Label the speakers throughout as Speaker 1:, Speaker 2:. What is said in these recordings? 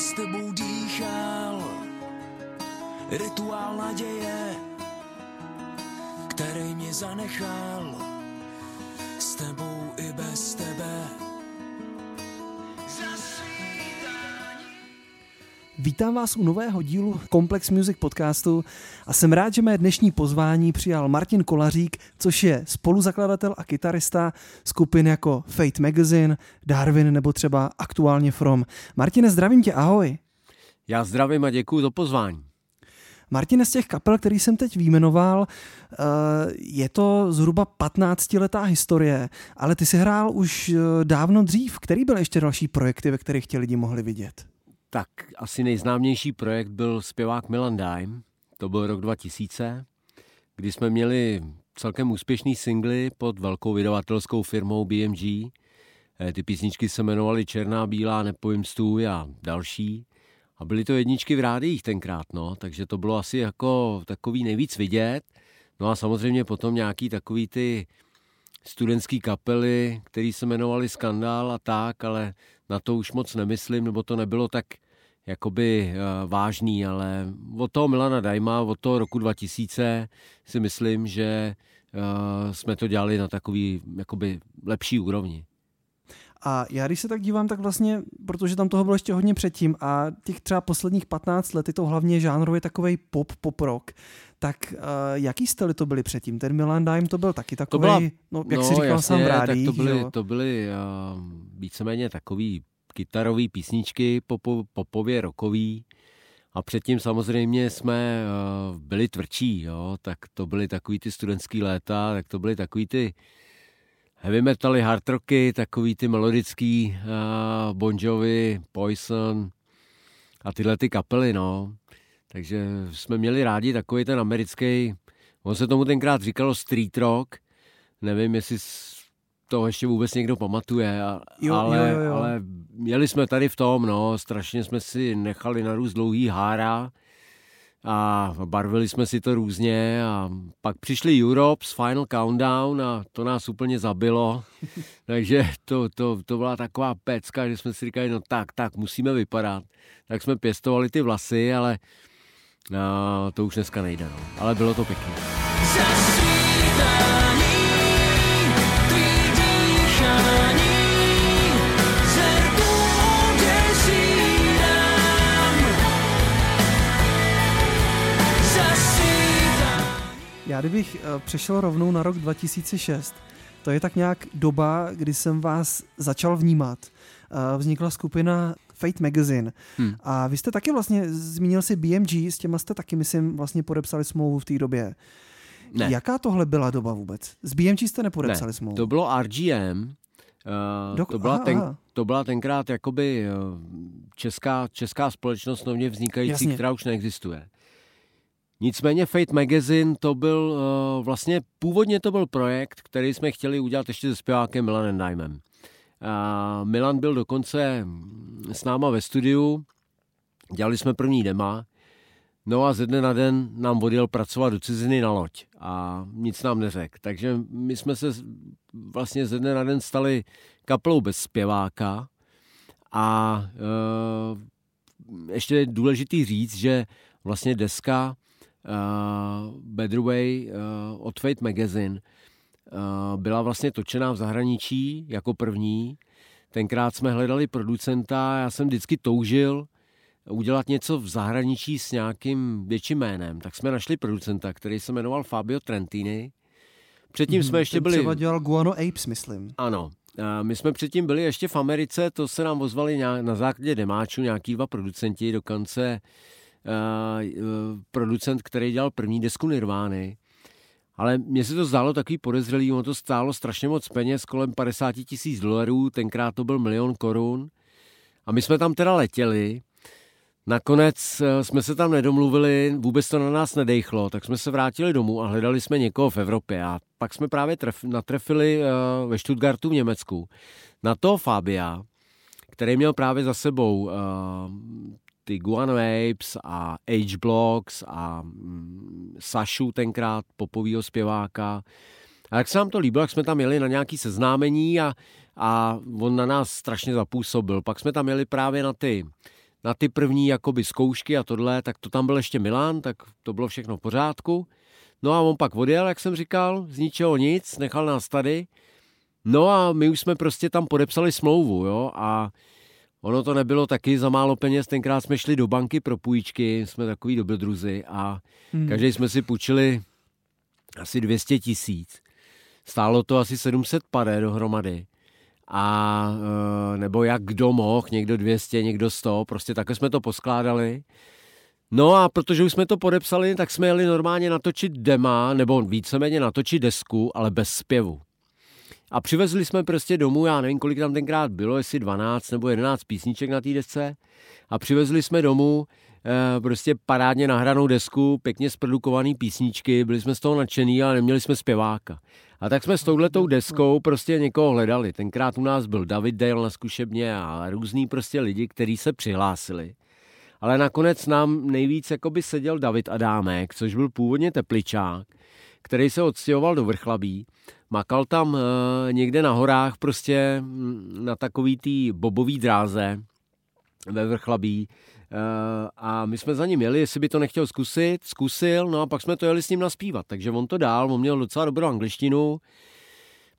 Speaker 1: s tebou dýchal. Rituál naděje, který mě zanechal. S tebou i bez tebe.
Speaker 2: Vítám vás u nového dílu Complex Music podcastu a jsem rád, že mé dnešní pozvání přijal Martin Kolařík, což je spoluzakladatel a kytarista skupin jako Fate Magazine, Darwin nebo třeba aktuálně From. Martine, zdravím tě, ahoj.
Speaker 3: Já zdravím a děkuji za pozvání.
Speaker 2: Martine, z těch kapel, který jsem teď výjmenoval, eh, je to zhruba 15-letá historie, ale ty si hrál už eh, dávno dřív. Který byl ještě další projekty, ve kterých tě lidi mohli vidět?
Speaker 3: Tak asi nejznámější projekt byl zpěvák Milan Dime. To byl rok 2000, kdy jsme měli celkem úspěšný singly pod velkou vydavatelskou firmou BMG. Eh, ty písničky se jmenovaly Černá, Bílá, Nepojím stůj a další. A byly to jedničky v rádiích tenkrát, no, takže to bylo asi jako takový nejvíc vidět. No a samozřejmě potom nějaký takový ty studentský kapely, který se jmenovali Skandál a tak, ale na to už moc nemyslím, nebo to nebylo tak jakoby uh, vážný, ale od toho Milana Dajma, od toho roku 2000 si myslím, že uh, jsme to dělali na takový jakoby lepší úrovni.
Speaker 2: A já když se tak dívám, tak vlastně, protože tam toho bylo ještě hodně předtím a těch třeba posledních 15 let je to hlavně žánrově takový pop, pop rock, tak uh, jaký styly to byly předtím? Ten Milan Dime to byl taky takový, byla, no, jak no, si říkal jasně, sám v rádích,
Speaker 3: tak to byly, to byly uh, víceméně takový kytarový písničky, popo, popově rokový. A předtím samozřejmě jsme uh, byli tvrdší, jo? tak to byly takový ty studentský léta, tak to byly takový ty heavy metaly, hard rocky, takový ty melodický uh, Bon Jovi, Poison a tyhle ty kapely, no. Takže jsme měli rádi takový ten americký, on se tomu tenkrát říkalo street rock, nevím, jestli to ještě vůbec někdo pamatuje, jo, ale, jo, jo, jo. ale měli jsme tady v tom, no, strašně jsme si nechali narůst dlouhý hára a barvili jsme si to různě a pak přišli Europe s Final Countdown a to nás úplně zabilo, takže to, to, to byla taková pecka, že jsme si říkali, no tak, tak, musíme vypadat. Tak jsme pěstovali ty vlasy, ale no, to už dneska nejde, no. ale bylo to pěkné.
Speaker 2: Já kdybych eh, přešel rovnou na rok 2006, to je tak nějak doba, kdy jsem vás začal vnímat. Eh, vznikla skupina Fate Magazine. Hmm. A vy jste taky vlastně, zmínil si BMG, s těma jste taky, myslím, vlastně podepsali smlouvu v té době. Ne. Jaká tohle byla doba vůbec? S BMG jste nepodepsali ne, smlouvu?
Speaker 3: To bylo RGM. Uh, eh, Dok- to, byla aha, ten, aha. to byla tenkrát jakoby česká, česká společnost nově vznikající, Jasně. která už neexistuje. Nicméně Fate Magazine to byl uh, vlastně, původně to byl projekt, který jsme chtěli udělat ještě se zpěvákem Milanem Dimem. Uh, Milan byl dokonce s náma ve studiu, dělali jsme první dema, no a ze dne na den nám odjel pracovat do ciziny na loď a nic nám neřekl. Takže my jsme se vlastně ze dne na den stali kaplou bez zpěváka a uh, ještě je důležitý říct, že vlastně deska Better Way uh, od Fate Magazine uh, byla vlastně točená v zahraničí jako první. Tenkrát jsme hledali producenta, já jsem vždycky toužil udělat něco v zahraničí s nějakým větším jménem. Tak jsme našli producenta, který se jmenoval Fabio Trentini. Předtím mm, jsme ještě byli...
Speaker 2: Třeba dělal Guano Apes, myslím.
Speaker 3: Ano. My jsme předtím byli ještě v Americe, to se nám ozvali na základě demáčů nějaký dva producenti, dokonce Eh, producent, který dělal první desku Nirvány. Ale mně se to zdálo takový podezřelý, ono to stálo strašně moc peněz, kolem 50 tisíc dolarů, tenkrát to byl milion korun. A my jsme tam teda letěli, Nakonec eh, jsme se tam nedomluvili, vůbec to na nás nedejchlo, tak jsme se vrátili domů a hledali jsme někoho v Evropě. A pak jsme právě tref, natrefili uh, ve Stuttgartu v Německu na toho Fabia, který měl právě za sebou ty Guano Apes a H-Blocks a mm, Sašu tenkrát, popovýho zpěváka. A jak se nám to líbilo, jak jsme tam jeli na nějaký seznámení a, a on na nás strašně zapůsobil. Pak jsme tam jeli právě na ty na ty první jakoby zkoušky a tohle, tak to tam byl ještě Milan, tak to bylo všechno v pořádku. No a on pak odjel, jak jsem říkal, z ničeho nic, nechal nás tady. No a my už jsme prostě tam podepsali smlouvu, jo, a ono to nebylo taky za málo peněz, tenkrát jsme šli do banky pro půjčky, jsme takový dobrodruzi a hmm. každý jsme si půjčili asi 200 tisíc. Stálo to asi 700 pade dohromady. A e, nebo jak kdo mohl, někdo 200, někdo 100, prostě takhle jsme to poskládali. No a protože už jsme to podepsali, tak jsme jeli normálně natočit dema, nebo víceméně natočit desku, ale bez zpěvu. A přivezli jsme prostě domů, já nevím, kolik tam tenkrát bylo, jestli 12 nebo 11 písniček na té desce. A přivezli jsme domů e, prostě parádně nahranou desku, pěkně zprodukovaný písničky, byli jsme z toho nadšený, ale neměli jsme zpěváka. A tak jsme s touhletou deskou prostě někoho hledali. Tenkrát u nás byl David Dale na zkušebně a různý prostě lidi, kteří se přihlásili. Ale nakonec nám nejvíc jakoby seděl David Adámek, což byl původně tepličák, který se odstěhoval do Vrchlabí. Makal tam e, někde na horách prostě mm, na takový tý bobový dráze ve Vrchlabí Eh, a my jsme za ním jeli, jestli by to nechtěl zkusit, zkusil, no a pak jsme to jeli s ním naspívat, takže on to dál, on měl docela dobrou angličtinu,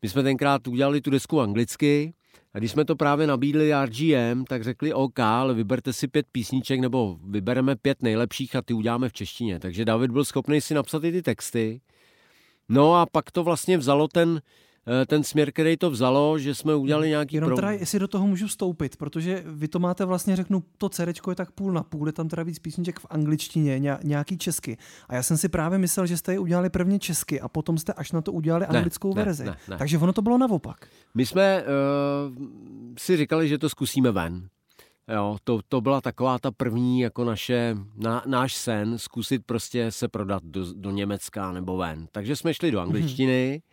Speaker 3: my jsme tenkrát udělali tu desku anglicky a když jsme to právě nabídli RGM, tak řekli OK, ale vyberte si pět písniček nebo vybereme pět nejlepších a ty uděláme v češtině. Takže David byl schopný si napsat i ty texty. No a pak to vlastně vzalo ten, Eh, ten směr, který to vzalo, že jsme udělali nějaký...
Speaker 2: Jenom pro... teda, jestli do toho můžu vstoupit, protože vy to máte vlastně, řeknu, to cerečko je tak půl na půl, je tam teda víc písniček v angličtině, nějaký česky. A já jsem si právě myslel, že jste je udělali prvně česky a potom jste až na to udělali ne, anglickou ne, verzi. Ne, ne. Takže ono to bylo naopak.
Speaker 3: My jsme uh, si říkali, že to zkusíme ven. Jo, to, to byla taková ta první jako naše, na, náš sen, zkusit prostě se prodat do, do Německa nebo ven. Takže jsme šli do mhm. angličtiny, mm-hmm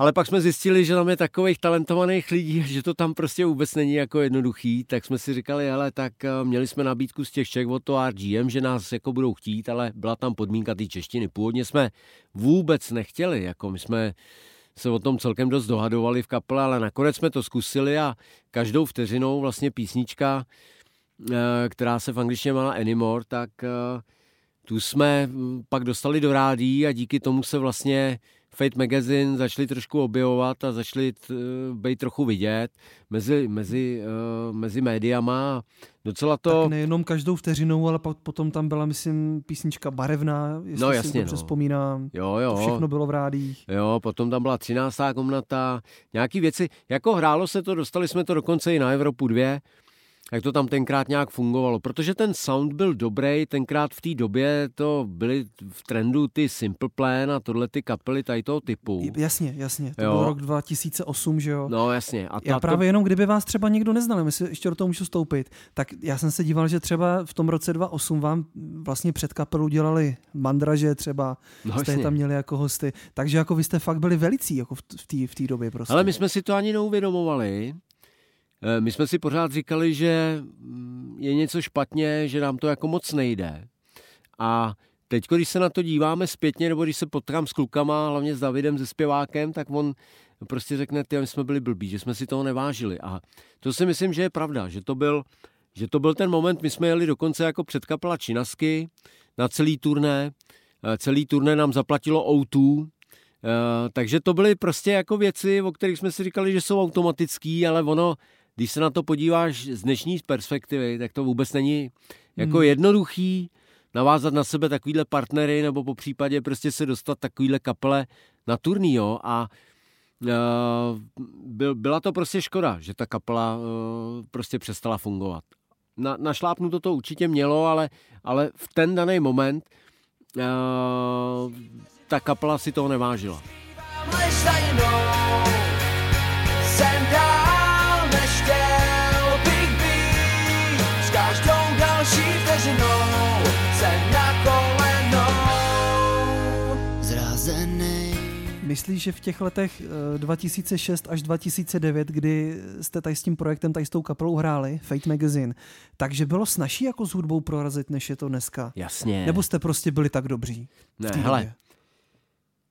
Speaker 3: ale pak jsme zjistili, že tam je takových talentovaných lidí, že to tam prostě vůbec není jako jednoduchý, tak jsme si říkali, ale tak eh, měli jsme nabídku z těch Čech od to RGM, že nás jako budou chtít, ale byla tam podmínka té češtiny. Původně jsme vůbec nechtěli, jako my jsme se o tom celkem dost dohadovali v kaple, ale nakonec jsme to zkusili a každou vteřinou vlastně písnička, eh, která se v angličtině má Anymore, tak eh, tu jsme hm, pak dostali do rádí a díky tomu se vlastně Fate Magazine začali trošku objevovat a začali t, být trochu vidět mezi, mezi, uh, mezi médiama. Docela to...
Speaker 2: Tak nejenom každou vteřinou, ale potom tam byla, myslím, písnička barevná, jestli no, jasně, si dobře no. vzpomínám.
Speaker 3: Jo, jo.
Speaker 2: To všechno bylo v rádích.
Speaker 3: Jo, potom tam byla 13. komnata, nějaký věci. Jako hrálo se to, dostali jsme to dokonce i na Evropu 2, jak to tam tenkrát nějak fungovalo. Protože ten sound byl dobrý, tenkrát v té době to byly v trendu ty Simple Plan a tohle ty kapely tady toho typu.
Speaker 2: Jasně, jasně. To jo. byl rok 2008, že jo?
Speaker 3: No jasně.
Speaker 2: A já právě to... jenom, kdyby vás třeba někdo neznal, my si ještě do toho můžu stoupit, tak já jsem se díval, že třeba v tom roce 2008 vám vlastně před kapelu dělali mandraže třeba, no, jste je tam měli jako hosty, takže jako vy jste fakt byli velicí jako v té době prostě.
Speaker 3: Ale my jsme si to ani neuvědomovali, my jsme si pořád říkali, že mm, je něco špatně, že nám to jako moc nejde. A teď, když se na to díváme zpětně, nebo když se potkám s klukama, hlavně s Davidem, se zpěvákem, tak on prostě řekne, ty, my jsme byli blbí, že jsme si toho nevážili. A to si myslím, že je pravda, že to byl, že to byl ten moment, my jsme jeli dokonce jako předkapela Činasky na celý turné, eh, celý turné nám zaplatilo O2, eh, takže to byly prostě jako věci, o kterých jsme si říkali, že jsou automatický, ale ono když se na to podíváš z dnešní perspektivy, tak to vůbec není jako hmm. jednoduchý navázat na sebe takovýhle partnery nebo po případě prostě se dostat takovýhle kapele na turný, jo, a uh, byl, byla to prostě škoda, že ta kapela uh, prostě přestala fungovat. Na, našlápnu to to určitě mělo, ale, ale v ten daný moment uh, ta kapela si toho nevážila. Jsem
Speaker 2: Myslíš, že v těch letech 2006 eh, až 2009, kdy jste tady s tím projektem, tady s tou kapelou hráli, Fate Magazine, takže bylo snažší jako s hudbou prorazit, než je to dneska?
Speaker 3: Jasně.
Speaker 2: Nebo jste prostě byli tak dobří?
Speaker 3: Ne, hele,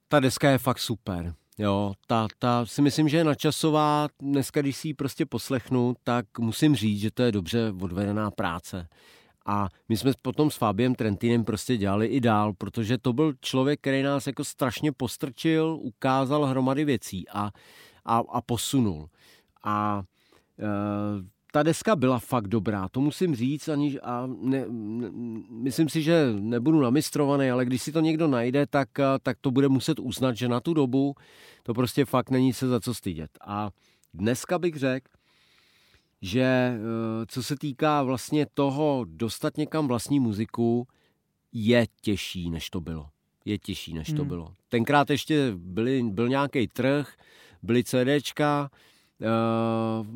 Speaker 3: ta deska je fakt super. Jo, ta, ta si myslím, že je načasová. Dneska, když si ji prostě poslechnu, tak musím říct, že to je dobře odvedená práce. A my jsme potom s Fabiem Trentinem prostě dělali i dál, protože to byl člověk, který nás jako strašně postrčil, ukázal hromady věcí a, a, a posunul. A e, ta deska byla fakt dobrá, to musím říct, ani, a ne, ne, myslím si, že nebudu namistrovaný, ale když si to někdo najde, tak, tak to bude muset uznat, že na tu dobu to prostě fakt není se za co stydět. A dneska bych řekl, že eh, co se týká vlastně toho dostat někam vlastní muziku, je těžší, než to bylo. Je těžší, než hmm. to bylo. Tenkrát ještě byly, byl nějaký trh, byly CDčka, uh,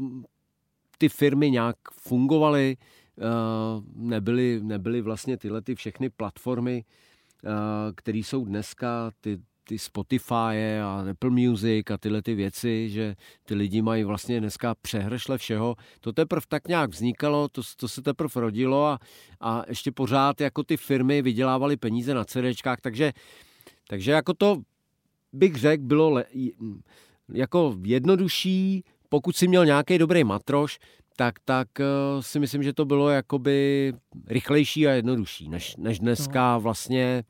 Speaker 3: ty firmy nějak fungovaly, uh, nebyly, nebyly vlastně tyhle ty všechny platformy, které jsou dneska, ty, ty Spotify a Apple Music a tyhle ty věci, že ty lidi mají vlastně dneska přehršle všeho. To teprve tak nějak vznikalo, to, to se teprve rodilo a, a ještě pořád jako ty firmy vydělávaly peníze na CDčkách, takže, takže jako to bych řekl, bylo le, jako jednodušší, pokud si měl nějaký dobrý matroš, tak, tak uh, si myslím, že to bylo jakoby rychlejší a jednodušší, než, než dneska no. vlastně.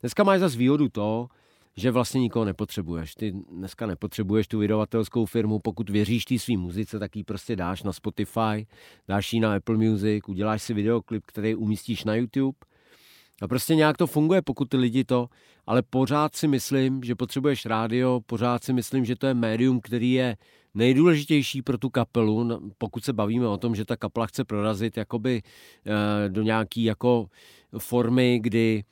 Speaker 3: Dneska máš zase výhodu to, že vlastně nikoho nepotřebuješ. Ty dneska nepotřebuješ tu vydavatelskou firmu, pokud věříš té svý muzice, tak ji prostě dáš na Spotify, dáš ji na Apple Music, uděláš si videoklip, který umístíš na YouTube. A prostě nějak to funguje, pokud ty lidi to, ale pořád si myslím, že potřebuješ rádio, pořád si myslím, že to je médium, který je nejdůležitější pro tu kapelu, no, pokud se bavíme o tom, že ta kapela chce prorazit jakoby eh, do nějaký jako formy, kdy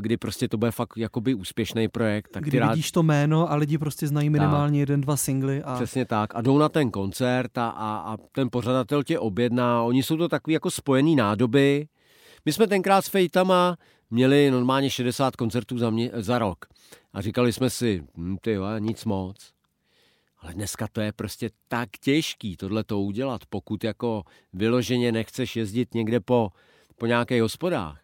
Speaker 3: kdy prostě to bude fakt jakoby úspěšný projekt.
Speaker 2: Tak kdy rád... vidíš to jméno a lidi prostě znají minimálně tak. jeden, dva singly. A...
Speaker 3: Přesně tak. A jdou na ten koncert a, a, a ten pořadatel tě objedná. Oni jsou to takový jako spojený nádoby. My jsme tenkrát s Fejtama měli normálně 60 koncertů za, mě, za rok. A říkali jsme si, hm, ty jo, nic moc. Ale dneska to je prostě tak těžký tohle to udělat, pokud jako vyloženě nechceš jezdit někde po, po nějakých hospodách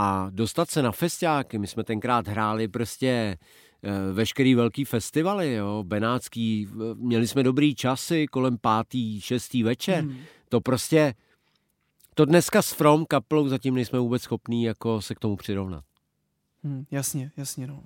Speaker 3: a dostat se na festiáky, my jsme tenkrát hráli prostě eh, veškerý velký festivaly, jo, benátský, měli jsme dobrý časy kolem pátý, šestý večer. Hmm. To prostě, to dneska s From kapelou zatím nejsme vůbec schopní jako se k tomu přirovnat.
Speaker 2: Hmm, jasně, jasně, no.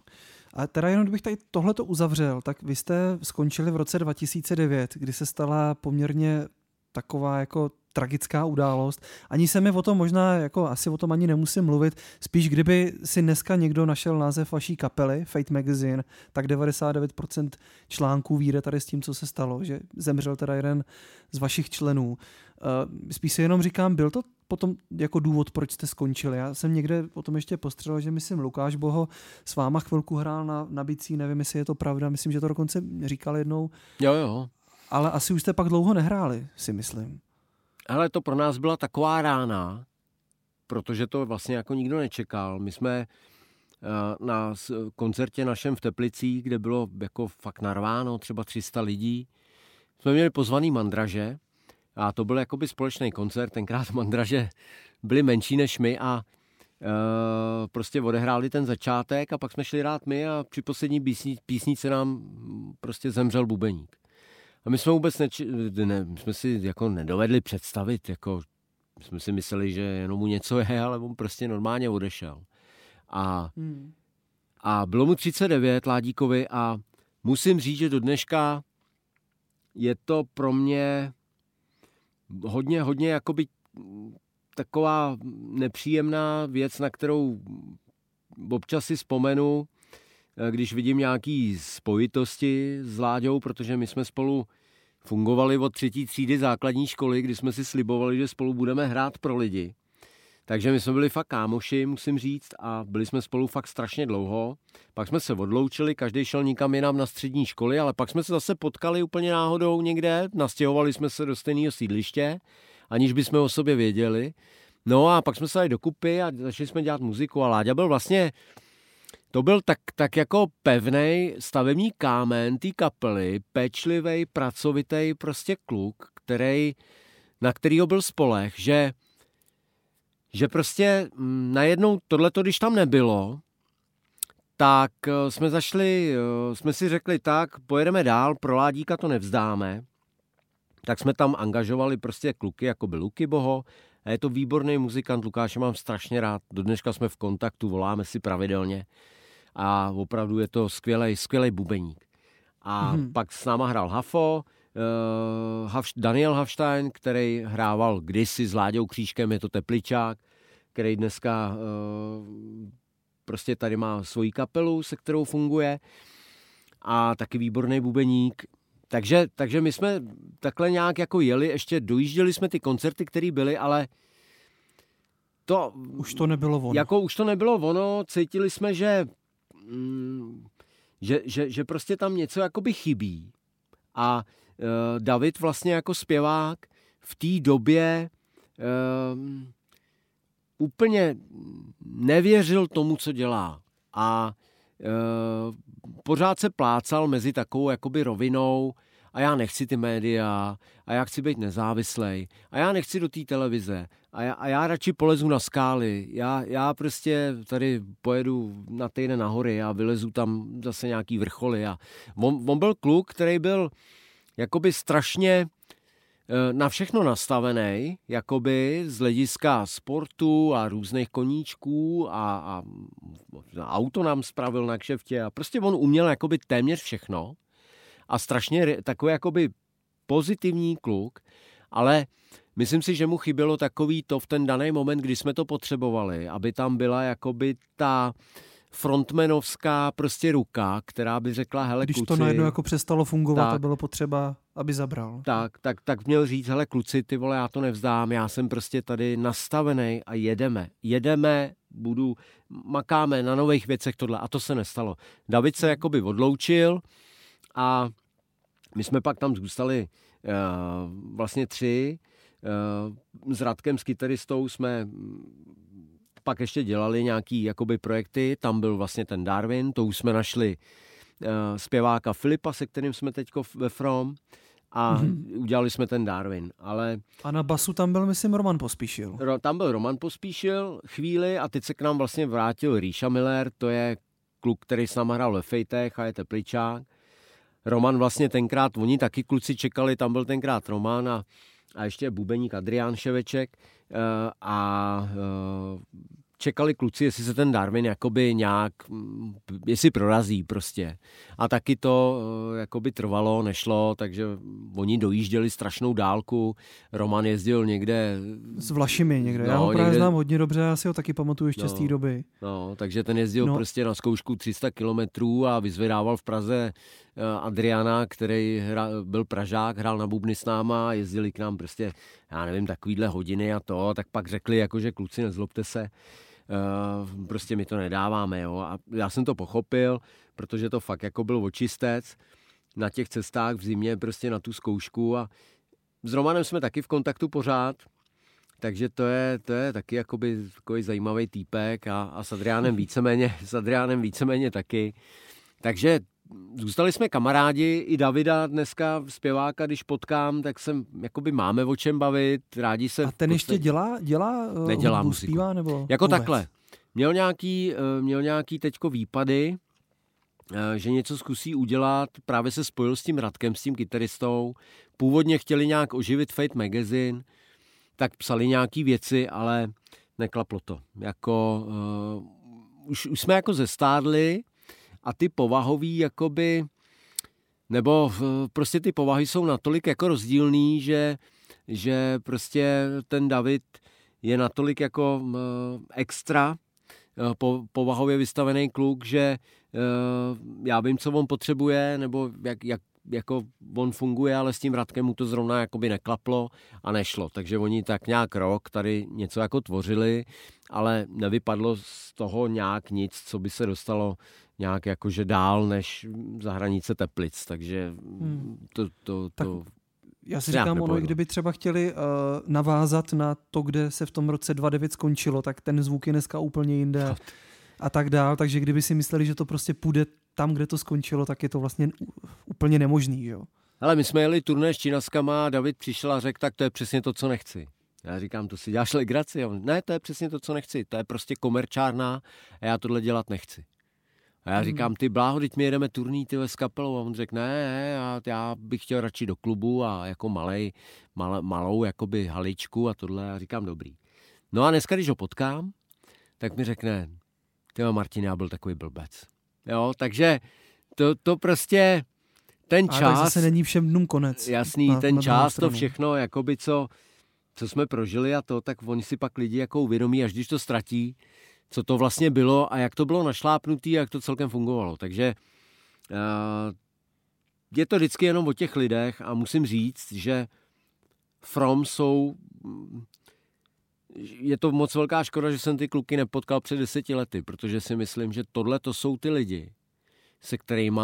Speaker 2: A teda jenom kdybych tady tohleto uzavřel, tak vy jste skončili v roce 2009, kdy se stala poměrně taková jako tragická událost. Ani se mi o tom možná, jako asi o tom ani nemusím mluvit, spíš kdyby si dneska někdo našel název vaší kapely, Fate Magazine, tak 99% článků víde tady s tím, co se stalo, že zemřel teda jeden z vašich členů. Eh, spíš si jenom říkám, byl to potom jako důvod, proč jste skončili. Já jsem někde potom ještě postřelil, že myslím Lukáš Boho s váma chvilku hrál na, na bicí, nevím, jestli je to pravda, myslím, že to dokonce říkal jednou.
Speaker 3: Jo, jo.
Speaker 2: Ale asi už jste pak dlouho nehráli, si myslím.
Speaker 3: Ale to pro nás byla taková rána, protože to vlastně jako nikdo nečekal. My jsme eh, na koncertě našem v Teplicích, kde bylo jako fakt narváno třeba 300 lidí, jsme měli pozvaný mandraže a to byl jakoby společný koncert. Tenkrát mandraže byly menší než my a Uh, prostě odehráli ten začátek a pak jsme šli rád my a při poslední písni, písnice nám prostě zemřel bubeník. A my jsme vůbec neči, ne, my jsme si jako nedovedli představit, jako jsme si mysleli, že jenom mu něco je, ale on prostě normálně odešel. A, hmm. a bylo mu 39 Ládíkovi a musím říct, že do dneška je to pro mě hodně, hodně jakoby taková nepříjemná věc, na kterou občas si vzpomenu, když vidím nějaký spojitosti s Láďou, protože my jsme spolu fungovali od třetí třídy základní školy, kdy jsme si slibovali, že spolu budeme hrát pro lidi. Takže my jsme byli fakt kámoši, musím říct, a byli jsme spolu fakt strašně dlouho. Pak jsme se odloučili, každý šel nikam jinam na střední školy, ale pak jsme se zase potkali úplně náhodou někde, nastěhovali jsme se do stejného sídliště, aniž bychom o sobě věděli. No a pak jsme se dali dokupy a začali jsme dělat muziku a Láďa byl vlastně to byl tak, tak jako pevný stavební kámen té kapely, pečlivý, pracovitý prostě kluk, který, na kterýho byl spolech, že, že prostě mm, najednou tohleto, když tam nebylo, tak eh, jsme zašli, eh, jsme si řekli tak, pojedeme dál, pro Ládíka to nevzdáme, tak jsme tam angažovali prostě kluky, jako byl Luky Boho, a je to výborný muzikant, Lukáše mám strašně rád, do dneška jsme v kontaktu, voláme si pravidelně a opravdu je to skvělý, skvělý bubeník. A mm-hmm. pak s náma hrál Hafo, uh, Daniel Hafstein, který hrával kdysi s Láďou Křížkem, je to tepličák, který dneska uh, prostě tady má svoji kapelu, se kterou funguje a taky výborný bubeník. Takže, takže my jsme takhle nějak jako jeli, ještě dojížděli jsme ty koncerty, které byly, ale to...
Speaker 2: Už to nebylo ono.
Speaker 3: Jako už to nebylo ono, cítili jsme, že, mm, že, že, že prostě tam něco jakoby chybí. A uh, David vlastně jako zpěvák v té době uh, úplně nevěřil tomu, co dělá. A e, pořád se plácal mezi takovou jakoby rovinou a já nechci ty média a já chci být nezávislej a já nechci do té televize a já, a já radši polezu na skály. Já, já prostě tady pojedu na týden nahory a vylezu tam zase nějaký vrcholy. A on, on byl kluk, který byl jakoby strašně Eh, na všechno nastavený, jakoby z hlediska sportu a různých koníčků a, a, auto nám spravil na kšeftě a prostě on uměl jakoby téměř všechno a strašně takový jakoby pozitivní kluk, ale myslím si, že mu chybělo takový to v ten daný moment, kdy jsme to potřebovali, aby tam byla jakoby ta, frontmanovská prostě ruka, která by řekla, hele
Speaker 2: Když
Speaker 3: kluci,
Speaker 2: to najednou jako přestalo fungovat tak, a bylo potřeba, aby zabral.
Speaker 3: Tak, tak, tak měl říct, hele kluci, ty vole, já to nevzdám, já jsem prostě tady nastavený a jedeme. Jedeme, budu, makáme na nových věcech tohle a to se nestalo. David se jakoby odloučil a my jsme pak tam zůstali uh, vlastně tři, uh, s Radkem, s kytaristou jsme pak ještě dělali nějaký jakoby projekty, tam byl vlastně ten Darwin, to už jsme našli uh, zpěváka Filipa, se kterým jsme teď ve From a mm-hmm. udělali jsme ten Darwin, ale...
Speaker 2: A na basu tam byl, myslím, Roman Pospíšil.
Speaker 3: Ro, tam byl Roman Pospíšil chvíli a teď se k nám vlastně vrátil Ríša Miller, to je kluk, který s náma hrál ve Fejtech a je tepličák. Roman vlastně tenkrát, oni taky kluci čekali, tam byl tenkrát Roman a, a ještě bubeník Adrián Ševeček uh, a uh, čekali kluci, jestli se ten Darwin jakoby nějak, mm, jestli prorazí prostě. A taky to eh, jakoby trvalo, nešlo, takže oni dojížděli strašnou dálku. Roman jezdil někde...
Speaker 2: S Vlašimi někde. No, Já ho právě někde... znám hodně dobře, já si ho taky pamatuju ještě
Speaker 3: no,
Speaker 2: z té doby.
Speaker 3: No, takže ten jezdil no. prostě na zkoušku 300 kilometrů a vyzvedával v Praze eh, Adriana, který byl Pražák, hrál na bubny s náma, jezdili k nám prostě, já nevím, takovýhle hodiny a to, tak pak řekli, jako, že kluci, nezlobte se, Uh, prostě my to nedáváme, jo. A já jsem to pochopil, protože to fakt jako byl očistec na těch cestách v zimě prostě na tu zkoušku a s Romanem jsme taky v kontaktu pořád, takže to je, to je taky jakoby takový zajímavý týpek a, a s Adriánem víceméně, s Adriánem víceméně taky. Takže zůstali jsme kamarádi, i Davida dneska zpěváka, když potkám, tak jsem, jakoby máme o čem bavit, rádi se...
Speaker 2: A ten
Speaker 3: prostě...
Speaker 2: ještě dělá, dělá
Speaker 3: eh, Nedělá hudbu, muziku.
Speaker 2: zpívá, nebo
Speaker 3: Jako vůbec? takhle. Měl nějaký, eh, měl nějaký teďko výpady, eh, že něco zkusí udělat, právě se spojil s tím Radkem, s tím kytaristou. Původně chtěli nějak oživit Fate Magazine, tak psali nějaký věci, ale neklaplo to. Jako, uh, už, už jsme jako zestádli, a ty povahový jakoby, nebo prostě ty povahy jsou natolik jako rozdílný, že, že prostě ten David je natolik jako extra e, po, povahově vystavený kluk, že e, já vím, co on potřebuje, nebo jak, jak, jako on funguje, ale s tím Radkem mu to zrovna jakoby neklaplo a nešlo. Takže oni tak nějak rok tady něco jako tvořili, ale nevypadlo z toho nějak nic, co by se dostalo nějak jakože dál než za hranice Teplic, takže hmm. to, to,
Speaker 2: tak to já si říkám, ono, kdyby třeba chtěli uh, navázat na to, kde se v tom roce 29 skončilo, tak ten zvuk je dneska úplně jinde a tak dál, takže kdyby si mysleli, že to prostě půjde tam, kde to skončilo, tak je to vlastně úplně nemožný, jo.
Speaker 3: Ale my jsme jeli turné s Činaskama a David přišel a řekl, tak to je přesně to, co nechci. Já říkám, to si děláš legraci? ne, to je přesně to, co nechci. To je prostě komerčárná a já tohle dělat nechci. A já hmm. říkám, ty bláho, teď my jedeme turný tyhle s kapelou. A on řekne, ne, ne, já, já bych chtěl radši do klubu a jako malej, mal, malou jakoby haličku a tohle. A říkám, dobrý. No a dneska, když ho potkám, tak mi řekne, ty Martin, já byl takový blbec. Jo, takže to, to prostě ten čas... Ale
Speaker 2: zase není všem dnům konec.
Speaker 3: Jasný, na, ten na čas, to všechno, jakoby co, co jsme prožili a to, tak oni si pak lidi jako uvědomí, až když to ztratí, co to vlastně bylo a jak to bylo našlápnutý a jak to celkem fungovalo. Takže uh, je to vždycky jenom o těch lidech a musím říct, že From jsou je to moc velká škoda, že jsem ty kluky nepotkal před deseti lety, protože si myslím, že tohle to jsou ty lidi, se kterými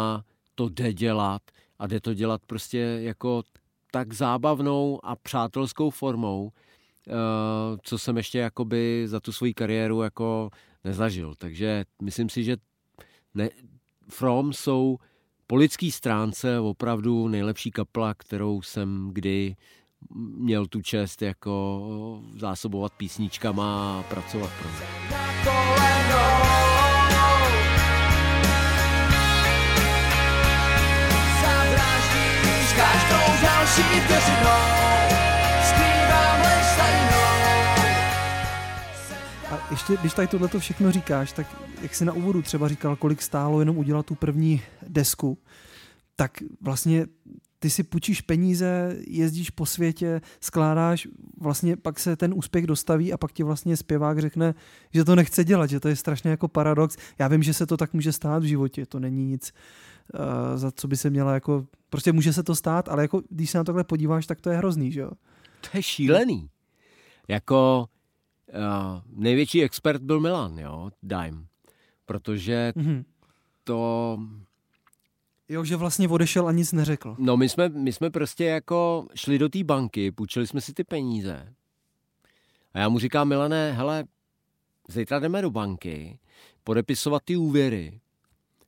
Speaker 3: to jde dělat a jde to dělat prostě jako tak zábavnou a přátelskou formou, eh, co jsem ještě jakoby za tu svoji kariéru jako nezažil. Takže myslím si, že ne, From jsou po lidský stránce opravdu nejlepší kapla, kterou jsem kdy měl tu čest jako zásobovat písničkama a pracovat pro ně. každou další
Speaker 2: A ještě, když tady tohle všechno říkáš, tak jak jsi na úvodu třeba říkal, kolik stálo jenom udělat tu první desku, tak vlastně ty si půjčíš peníze, jezdíš po světě, skládáš, vlastně pak se ten úspěch dostaví a pak ti vlastně zpěvák řekne, že to nechce dělat, že to je strašně jako paradox. Já vím, že se to tak může stát v životě, to není nic, uh, za co by se měla jako, prostě může se to stát, ale jako když se na tohle podíváš, tak to je hrozný, že jo?
Speaker 3: To je šílený. Jako největší expert byl Milan, jo, Dime, protože mm-hmm. to
Speaker 2: Jo, že vlastně odešel a nic neřekl.
Speaker 3: No my jsme, my jsme prostě jako šli do té banky, půjčili jsme si ty peníze. A já mu říkám, Milané, hele, zítra jdeme do banky, podepisovat ty úvěry.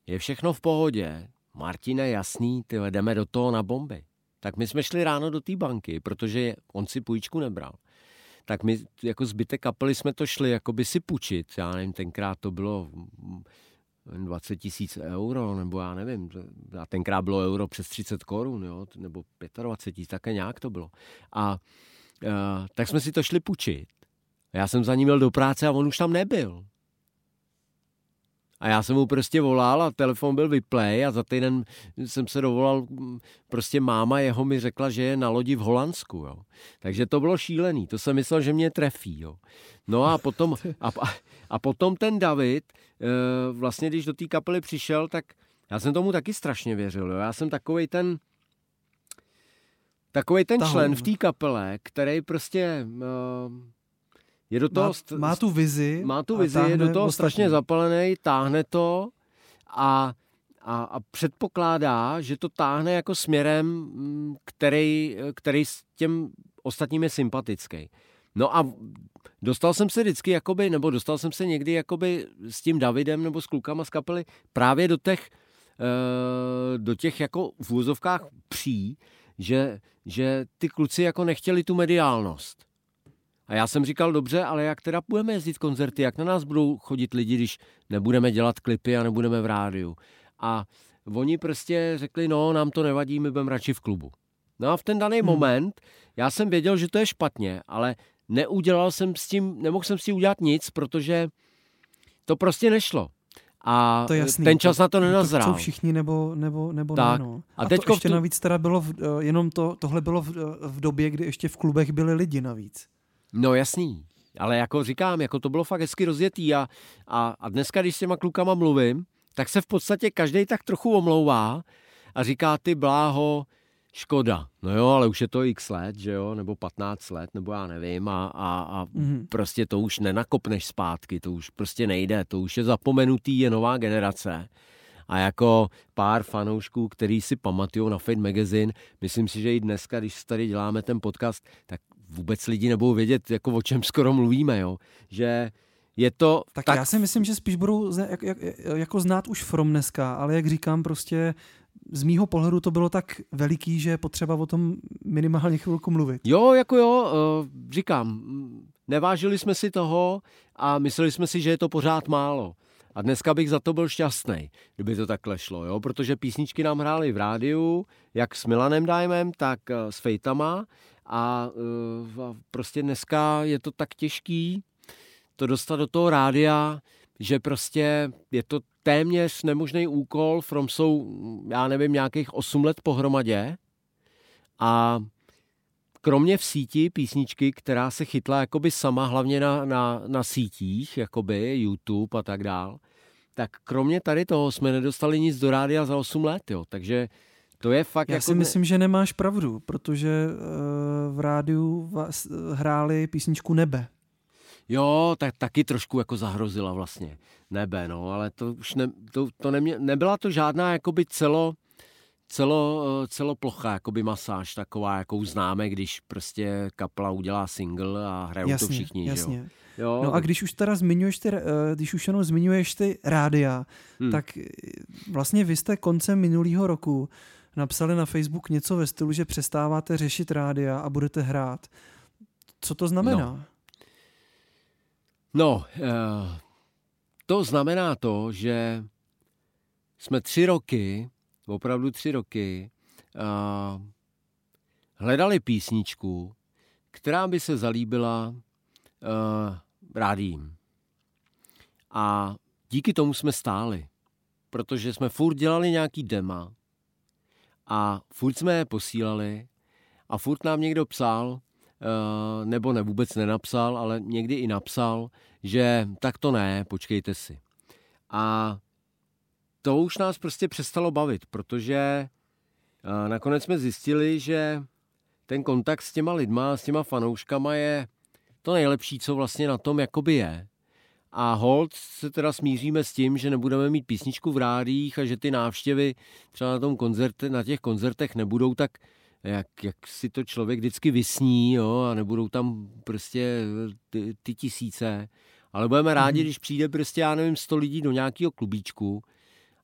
Speaker 3: Je všechno v pohodě. Martine, jasný, ty jdeme do toho na bomby. Tak my jsme šli ráno do té banky, protože on si půjčku nebral. Tak my jako zbytek kapely jsme to šli jako by si půjčit. Já nevím, tenkrát to bylo 20 tisíc euro, nebo já nevím, a tenkrát bylo euro přes 30 korun, jo, nebo 25 tisíc, také nějak to bylo. A uh, tak jsme si to šli půjčit. Já jsem za ním měl do práce a on už tam nebyl. A já jsem mu prostě volal a telefon byl vyplay a za týden jsem se dovolal, prostě máma jeho mi řekla, že je na lodi v Holandsku, jo. Takže to bylo šílený, to jsem myslel, že mě trefí, jo. No a potom, a, a potom ten David, eh, vlastně když do té kapely přišel, tak já jsem tomu taky strašně věřil, jo. Já jsem takovej ten, takový ten člen v té kapele, který prostě uh, je do toho...
Speaker 2: Má, má tu vizi.
Speaker 3: Má tu vizi, je do toho ostatní. strašně zapalený, táhne to a, a, a předpokládá, že to táhne jako směrem, mm, který, který s těm ostatním je sympatický. No a dostal jsem se vždycky, jakoby, nebo dostal jsem se někdy jakoby s tím Davidem nebo s klukama z kapely právě do těch, eh, do těch jako v úzovkách pří, že, že ty kluci jako nechtěli tu mediálnost. A já jsem říkal, dobře, ale jak teda budeme jezdit koncerty, jak na nás budou chodit lidi, když nebudeme dělat klipy a nebudeme v rádiu. A oni prostě řekli, no, nám to nevadí, my budeme radši v klubu. No a v ten daný hmm. moment já jsem věděl, že to je špatně, ale neudělal jsem s tím, nemohl jsem s tím udělat nic, protože to prostě nešlo. A to jasný, ten čas to, na to nenazrál. To
Speaker 2: všichni nebo, nebo, nebo tak. ne. No. A, a to ještě tu... navíc teda bylo, v, eh, jenom to, tohle bylo v, eh, v době, kdy ještě v klubech byli lidi navíc.
Speaker 3: No jasný, ale jako říkám, jako to bylo fakt hezky rozjetý a, a, a dneska, když s těma klukama mluvím, tak se v podstatě každý tak trochu omlouvá a říká ty bláho, škoda. No jo, ale už je to x let, že jo, nebo 15 let, nebo já nevím a, a, a mm-hmm. prostě to už nenakopneš zpátky, to už prostě nejde, to už je zapomenutý, je nová generace. A jako pár fanoušků, který si pamatují na Fate Magazine, myslím si, že i dneska, když tady děláme ten podcast, tak vůbec lidi nebudou vědět, jako o čem skoro mluvíme, jo. Že je to...
Speaker 2: Tak, tak já si myslím, že spíš budou jak, jak, jako znát už From dneska, ale jak říkám, prostě z mýho pohledu to bylo tak veliký, že je potřeba o tom minimálně chvilku mluvit.
Speaker 3: Jo, jako jo, eh, říkám, nevážili jsme si toho a mysleli jsme si, že je to pořád málo. A dneska bych za to byl šťastný, kdyby to takhle šlo, jo? protože písničky nám hrály v rádiu, jak s Milanem Dajmem, tak s Fejtama a uh, prostě dneska je to tak těžký to dostat do toho rádia, že prostě je to téměř nemožný úkol, From jsou, já nevím, nějakých 8 let pohromadě a kromě v síti písničky, která se chytla jakoby sama, hlavně na, na, na sítích, jakoby YouTube a tak dál, tak kromě tady toho jsme nedostali nic do rádia za 8 let, jo. Takže to je fakt
Speaker 2: Já
Speaker 3: jako
Speaker 2: si myslím, že nemáš pravdu, protože uh, v rádiu vás, uh, hráli písničku Nebe.
Speaker 3: Jo, tak taky trošku jako zahrozila vlastně nebe, no, ale to už ne, to, to nemě, nebyla to žádná jakoby celo, celo, eh, celoplocha jakoby masáž taková, jakou známe, když prostě kapla udělá single a hrajou
Speaker 2: jasně,
Speaker 3: to všichni,
Speaker 2: jasně.
Speaker 3: jo. Jo.
Speaker 2: No a když už teda zmiňuješ ty, eh, když už jenom zmiňuješ ty rádia, hmm. tak eh, vlastně vy jste koncem minulého roku napsali na Facebook něco ve stylu, že přestáváte řešit rádia a budete hrát. Co to znamená?
Speaker 3: No, no to znamená to, že jsme tři roky opravdu tři roky, uh, hledali písničku, která by se zalíbila uh, rádím. A díky tomu jsme stáli, protože jsme furt dělali nějaký dema a furt jsme je posílali a furt nám někdo psal, uh, nebo ne vůbec nenapsal, ale někdy i napsal, že tak to ne, počkejte si. A to už nás prostě přestalo bavit, protože nakonec jsme zjistili, že ten kontakt s těma lidma, s těma fanouškama je to nejlepší, co vlastně na tom jakoby je. A hold se teda smíříme s tím, že nebudeme mít písničku v rádích a že ty návštěvy třeba na, tom koncerte, na těch koncertech nebudou tak, jak, jak si to člověk vždycky vysní, jo, a nebudou tam prostě ty, ty tisíce. Ale budeme rádi, mm. když přijde prostě, já nevím, sto lidí do nějakého klubíčku,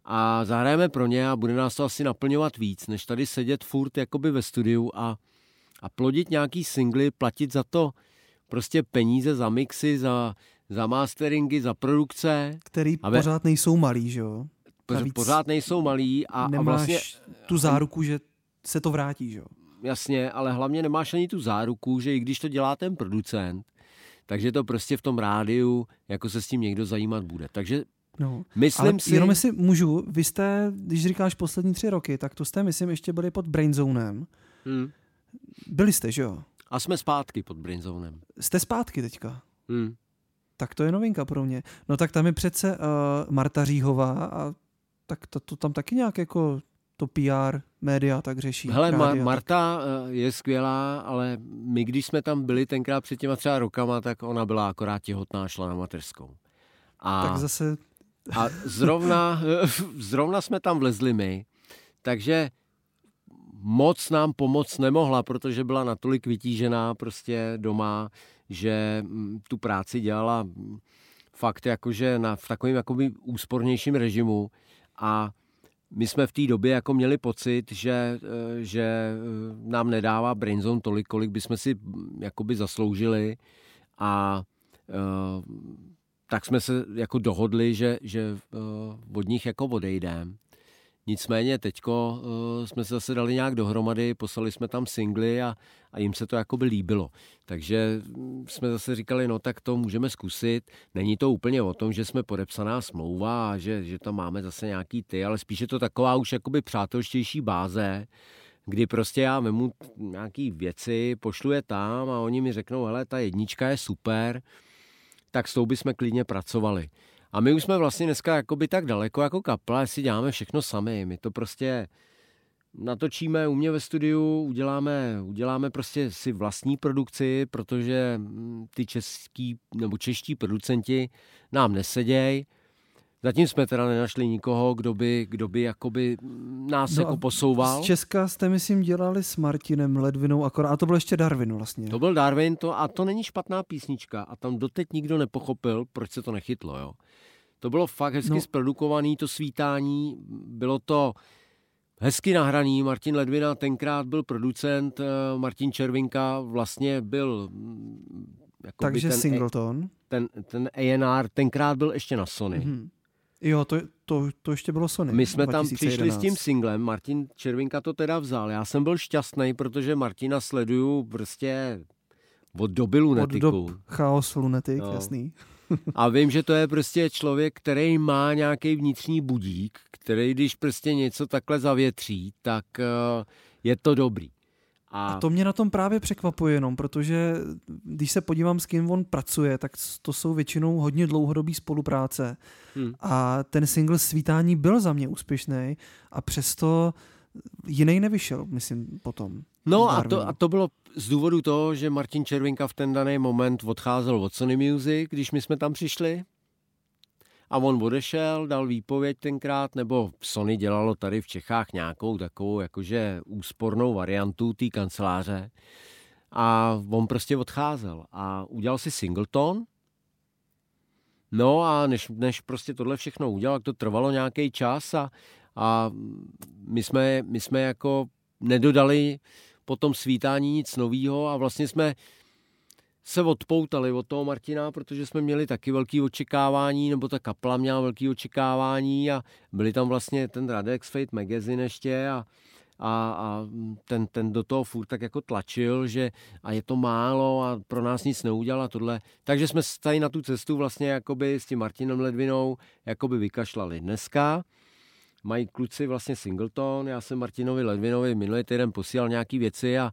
Speaker 3: a zahrajeme pro ně a bude nás to asi naplňovat víc, než tady sedět furt jakoby ve studiu a, a plodit nějaký singly, platit za to prostě peníze za mixy, za, za masteringy, za produkce.
Speaker 2: Který a ve... pořád nejsou malý, že jo?
Speaker 3: Navíc pořád nejsou malý a,
Speaker 2: a
Speaker 3: vlastně...
Speaker 2: tu záruku, že se to vrátí, že jo?
Speaker 3: Jasně, ale hlavně nemáš ani tu záruku, že i když to dělá ten producent, takže to prostě v tom rádiu, jako se s tím někdo zajímat bude. Takže
Speaker 2: No,
Speaker 3: myslím
Speaker 2: ale
Speaker 3: si...
Speaker 2: jenom jestli můžu, vy jste, když říkáš poslední tři roky, tak to jste, myslím, ještě byli pod Brainzonem. Hmm. Byli jste, že jo?
Speaker 3: A jsme zpátky pod Brainzonem.
Speaker 2: Jste zpátky teďka?
Speaker 3: Hmm.
Speaker 2: Tak to je novinka pro mě. No tak tam je přece uh, Marta Říhová a tak to, to tam taky nějak jako to PR, média tak řeší.
Speaker 3: Hele, rádia, Marta tak... je skvělá, ale my, když jsme tam byli tenkrát před těma třeba rokama, tak ona byla akorát těhotná, šla na mateřskou.
Speaker 2: A tak zase
Speaker 3: a zrovna, zrovna jsme tam vlezli my, takže moc nám pomoc nemohla, protože byla natolik vytížená prostě doma, že mm, tu práci dělala mm, fakt jakože na, v takovém jakoby úspornějším režimu a my jsme v té době jako měli pocit, že, eh, že eh, nám nedává Brainzone tolik, kolik bychom si mm, jakoby zasloužili a uh, tak jsme se jako dohodli, že, že od nich jako odejdeme. Nicméně teďko uh, jsme se zase dali nějak dohromady, poslali jsme tam singly a, a jim se to jako by líbilo. Takže mm, jsme zase říkali, no tak to můžeme zkusit. Není to úplně o tom, že jsme podepsaná smlouva a že, že tam máme zase nějaký ty, ale spíše to taková už jakoby přátelštější báze, kdy prostě já vemu nějaký věci, pošlu je tam a oni mi řeknou, hele, ta jednička je super, tak s tou bychom klidně pracovali. A my už jsme vlastně dneska jakoby tak daleko jako kapla, si děláme všechno sami. My to prostě natočíme u mě ve studiu, uděláme, uděláme prostě si vlastní produkci, protože mm, ty český nebo čeští producenti nám nesedějí Zatím jsme teda nenašli nikoho, kdo by, kdo by jakoby nás no jako posouval.
Speaker 2: Z Česka jste, myslím, dělali s Martinem Ledvinou akorát, a to byl ještě Darwin vlastně.
Speaker 3: To byl Darwin, to, a to není špatná písnička a tam doteď nikdo nepochopil, proč se to nechytlo, jo. To bylo fakt hezky no. zprodukovaný, to svítání, bylo to hezky nahraný, Martin Ledvina tenkrát byl producent, eh, Martin Červinka vlastně byl
Speaker 2: Takže ten, Singleton.
Speaker 3: Ten, ten A&R tenkrát byl ještě na Sony. Mm-hmm
Speaker 2: Jo, to, to, to ještě bylo Sony.
Speaker 3: My jsme 2011. tam přišli s tím singlem, Martin Červinka to teda vzal. Já jsem byl šťastný, protože Martina sleduju prostě od doby lunetiku. Od dob
Speaker 2: chaos lunetik, no. jasný.
Speaker 3: A vím, že to je prostě člověk, který má nějaký vnitřní budík, který když prostě něco takhle zavětří, tak uh, je to dobrý.
Speaker 2: A... a to mě na tom právě překvapuje jenom, protože když se podívám, s kým on pracuje, tak to jsou většinou hodně dlouhodobý spolupráce. Hmm. A ten single Svítání byl za mě úspěšný a přesto jiný nevyšel, myslím, potom.
Speaker 3: No a to, a to bylo z důvodu toho, že Martin Červinka v ten daný moment odcházel od Sony Music, když my jsme tam přišli. A on odešel, dal výpověď tenkrát, nebo Sony dělalo tady v Čechách nějakou takovou jakože úspornou variantu té kanceláře. A on prostě odcházel a udělal si singleton. No a než, než prostě tohle všechno udělal, to trvalo nějaký čas a, a my, jsme, my jsme jako nedodali po tom svítání nic nového a vlastně jsme se odpoutali od toho Martina, protože jsme měli taky velký očekávání, nebo ta kapla měla velký očekávání a byli tam vlastně ten Radex Fate Magazine ještě a, a, a ten, ten do toho furt tak jako tlačil, že a je to málo a pro nás nic neudělal a tohle. Takže jsme tady na tu cestu vlastně jakoby s tím Martinem Ledvinou jakoby vykašlali. Dneska mají kluci vlastně singleton, já jsem Martinovi Ledvinovi minulý týden posílal nějaký věci a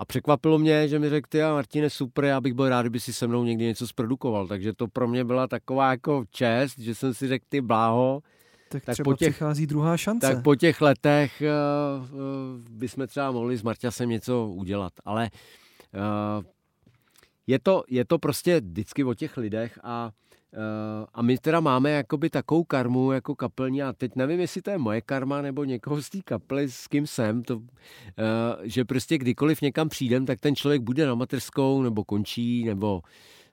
Speaker 3: a překvapilo mě, že mi řekl, ty a Martine, super, já bych byl rád, kdyby si se mnou někdy něco zprodukoval. Takže to pro mě byla taková jako čest, že jsem si řekl, ty bláho,
Speaker 2: tak, tak třeba po těch, přichází druhá šance.
Speaker 3: Tak po těch letech uh, uh, bychom třeba mohli s Marťasem něco udělat. Ale uh, je, to, je to prostě vždycky o těch lidech a Uh, a my teda máme jakoby takovou karmu jako kapelní a teď nevím, jestli to je moje karma nebo někoho z té kapely, s kým jsem, to, uh, že prostě kdykoliv někam přijdem, tak ten člověk bude na materskou nebo končí, nebo,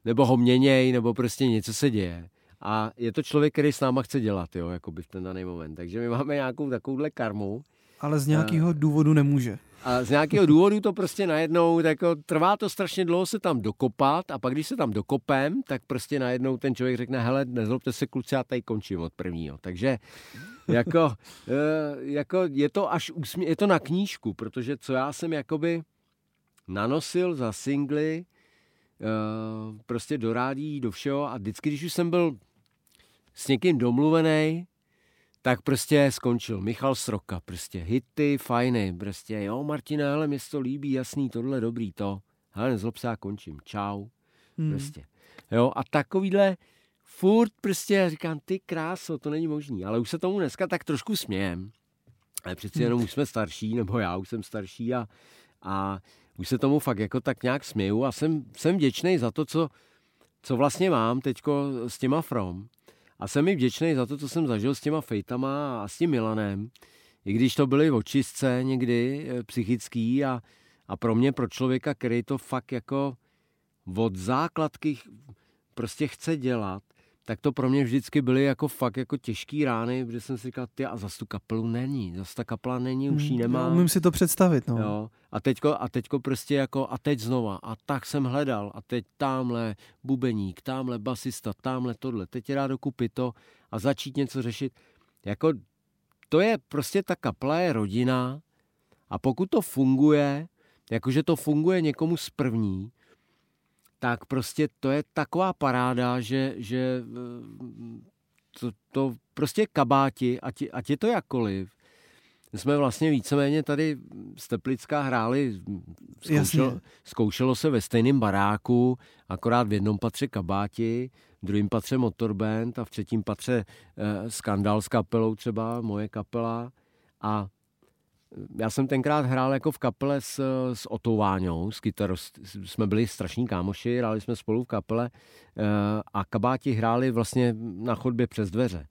Speaker 3: nebo ho měněj, nebo prostě něco se děje. A je to člověk, který s náma chce dělat, jo, jakoby v ten daný moment. Takže my máme nějakou takovouhle karmu.
Speaker 2: Ale z nějakého důvodu nemůže.
Speaker 3: A z nějakého důvodu to prostě najednou, tak jako, trvá to strašně dlouho se tam dokopat a pak když se tam dokopem, tak prostě najednou ten člověk řekne, hele, nezlobte se kluci, já tady končím od prvního. Takže jako, eh, jako je to až úsmě, je to na knížku, protože co já jsem jakoby nanosil za singly, eh, prostě do rádí, do všeho a vždycky, když už jsem byl s někým domluvený, tak prostě skončil. Michal Sroka, prostě hity, fajny, prostě jo, Martina, ale mě to líbí, jasný, tohle dobrý, to. Hele, nezlob se, já končím, čau, hmm. prostě. Jo, a takovýhle furt prostě říkám, ty kráso, to není možný, ale už se tomu dneska tak trošku smějem. Ale přeci jenom už jsme starší, nebo já už jsem starší a, a už se tomu fakt jako tak nějak směju a jsem, jsem vděčný za to, co, co vlastně mám teďko s těma From, a jsem mi vděčný za to, co jsem zažil s těma fejtama a s tím Milanem, i když to byly očistce někdy eh, psychický a, a pro mě, pro člověka, který to fakt jako od základky prostě chce dělat, tak to pro mě vždycky byly jako fakt jako těžký rány, protože jsem si říkal, ty a zas tu kapelu není, zas ta kapela není, už ji hmm, nemá.
Speaker 2: Umím si to představit, no.
Speaker 3: Jo. A teďko, a teďko prostě jako, a teď znova, a tak jsem hledal, a teď tamhle bubeník, tamhle basista, tamhle tohle, teď je rád dokupit to a začít něco řešit. Jako, to je prostě ta kapela je rodina a pokud to funguje, jakože to funguje někomu z první, tak prostě to je taková paráda, že, že eh, to, to prostě kabáti, ať, ať je to jakkoliv, jsme vlastně víceméně tady z Teplická hráli, zkoušelo, zkoušelo se ve stejném baráku, akorát v jednom patře kabáti, v druhém patře motorband a v třetím patře eh, skandál s kapelou třeba, moje kapela. A já jsem tenkrát hrál jako v kapele s, s Otou Váňou, s kytarou, jsme byli strašní kámoši, hráli jsme spolu v kapele eh, a kabáti hráli vlastně na chodbě přes dveře.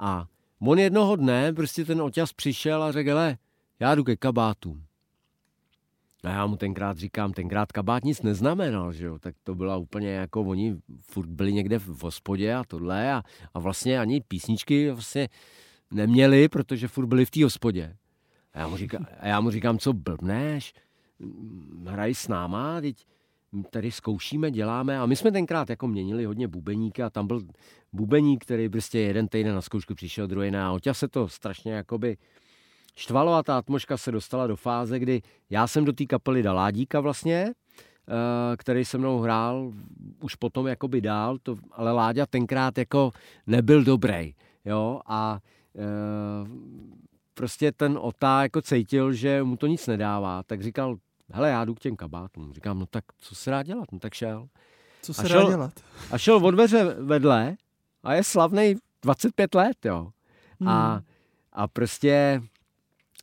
Speaker 3: A on jednoho dne, prostě ten oťas přišel a řekl, já jdu ke kabátům. A já mu tenkrát říkám, tenkrát kabát nic neznamenal, že jo, tak to byla úplně jako, oni furt byli někde v hospodě a tohle a, a vlastně ani písničky vlastně neměli, protože furt byli v té hospodě. A já, mu říkám, a já mu říkám, co blbneš, hraj s náma, teď tady zkoušíme, děláme. A my jsme tenkrát jako měnili hodně bubeníka a tam byl bubeník, který prostě jeden týden na zkoušku přišel, druhý na a se to strašně jakoby štvalo a ta atmoška se dostala do fáze, kdy já jsem do té kapely dal Ládíka vlastně, eh, který se mnou hrál už potom jakoby dál, to, ale Láďa tenkrát jako nebyl dobrý, jo, a e, prostě ten Otá jako cítil, že mu to nic nedává, tak říkal, hele, já jdu k těm kabátům. Říkám, no tak co se dá dělat? No tak šel.
Speaker 2: Co se a šel, dá dělat?
Speaker 3: A šel od dveře vedle a je slavný 25 let, jo. Hmm. A, a prostě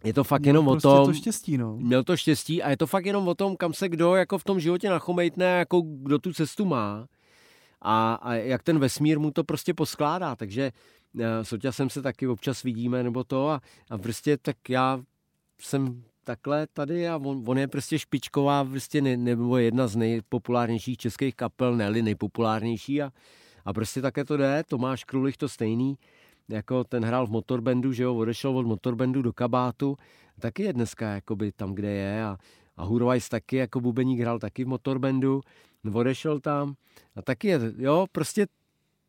Speaker 3: je to fakt měl jenom
Speaker 2: prostě
Speaker 3: o tom...
Speaker 2: to štěstí, no.
Speaker 3: Měl to štěstí a je to fakt jenom o tom, kam se kdo jako v tom životě nachomejtne, jako kdo tu cestu má a, a jak ten vesmír mu to prostě poskládá. Takže s Oťasem se taky občas vidíme nebo to a, a prostě tak já jsem takhle tady a on, on je prostě špičková, prostě ne, nebo jedna z nejpopulárnějších českých kapel, ne nejpopulárnější a, a prostě také to jde, Tomáš Krulich to stejný, jako ten hrál v motorbandu, že jo, odešel od motorbandu do kabátu, taky je dneska jakoby tam, kde je a, a Hurvajs taky jako bubeník hrál taky v motorbandu, odešel tam a taky je, jo, prostě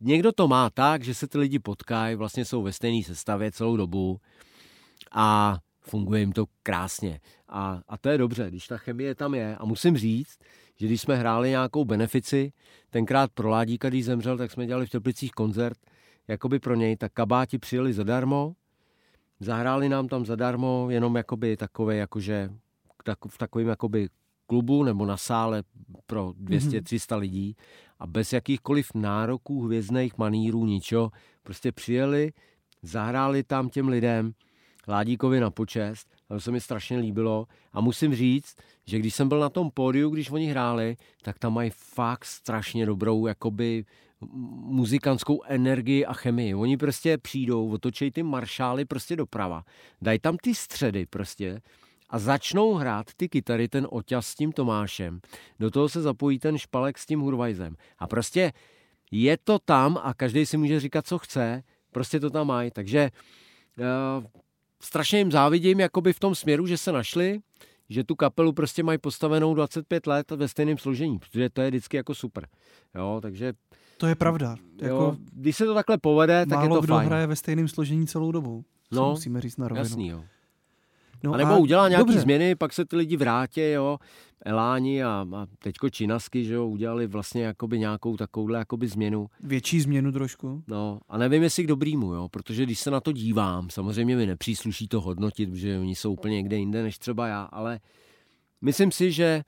Speaker 3: někdo to má tak, že se ty lidi potkají, vlastně jsou ve stejné sestavě celou dobu a funguje jim to krásně. A, a to je dobře, když ta chemie tam je. A musím říct, že když jsme hráli nějakou benefici, tenkrát pro Ládíka, když zemřel, tak jsme dělali v Teplicích koncert, jakoby pro něj, tak kabáti přijeli zadarmo, zahráli nám tam zadarmo, jenom jakoby takové, jakože v takovém jakoby klubu nebo na sále pro 200-300 mm-hmm. lidí a bez jakýchkoliv nároků, hvězdných manírů, ničo, prostě přijeli, zahráli tam těm lidem, Ládíkovi na počest, a to se mi strašně líbilo. A musím říct, že když jsem byl na tom pódiu, když oni hráli, tak tam mají fakt strašně dobrou jakoby muzikantskou energii a chemii. Oni prostě přijdou, otočej ty maršály prostě doprava, dají tam ty středy prostě a začnou hrát ty kytary, ten oťas s tím Tomášem. Do toho se zapojí ten špalek s tím Hurvajzem. A prostě je to tam a každý si může říkat, co chce, prostě to tam mají. Takže uh, strašně jim závidím jakoby v tom směru, že se našli, že tu kapelu prostě mají postavenou 25 let ve stejném složení, protože to je vždycky jako super. Jo, takže...
Speaker 2: To je pravda.
Speaker 3: Jo, jako když se to takhle povede, tak je to
Speaker 2: kdo
Speaker 3: fajn.
Speaker 2: hraje ve stejném složení celou dobu. No, musíme říct na rovinu.
Speaker 3: Jasný, jo. No a nebo a udělá nějaké změny, pak se ty lidi vrátí, jo, Eláni a, a teďko Činasky, že jo, udělali vlastně jakoby nějakou takovouhle jakoby změnu.
Speaker 2: Větší změnu trošku.
Speaker 3: No a nevím, jestli k dobrýmu, jo, protože když se na to dívám, samozřejmě mi nepřísluší to hodnotit, protože oni jsou úplně někde jinde než třeba já, ale myslím si, že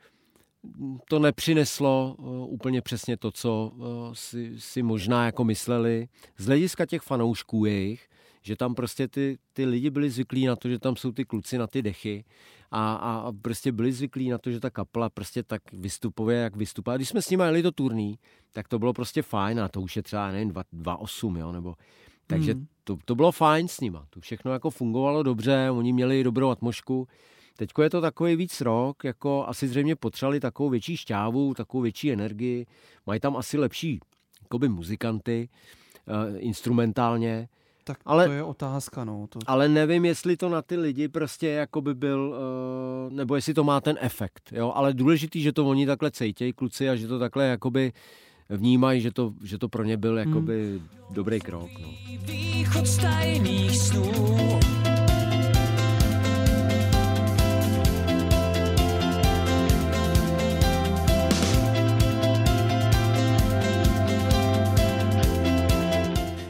Speaker 3: to nepřineslo úplně přesně to, co si, si možná jako mysleli z hlediska těch fanoušků jejich, že tam prostě ty, ty lidi byli zvyklí na to, že tam jsou ty kluci na ty dechy a, a prostě byli zvyklí na to, že ta kapela prostě tak vystupuje, jak vystupuje. A když jsme s nimi jeli do turný, tak to bylo prostě fajn a to už je třeba, nevím, 2.8, jo, nebo... Takže hmm. to, to bylo fajn s nima. To všechno jako fungovalo dobře, oni měli dobrou atmosféru. Teďko je to takový víc rok, jako asi zřejmě potřebovali takovou větší šťávu, takovou větší energii. Mají tam asi lepší jakoby muzikanty, uh, instrumentálně.
Speaker 2: Tak ale, to je otázka, no. To...
Speaker 3: Ale nevím, jestli to na ty lidi prostě jako by byl, uh, nebo jestli to má ten efekt, jo. Ale důležitý, že to oni takhle cejtějí, kluci, a že to takhle jakoby vnímají, že to, že to pro ně byl jakoby hmm. dobrý krok, no. Východ snů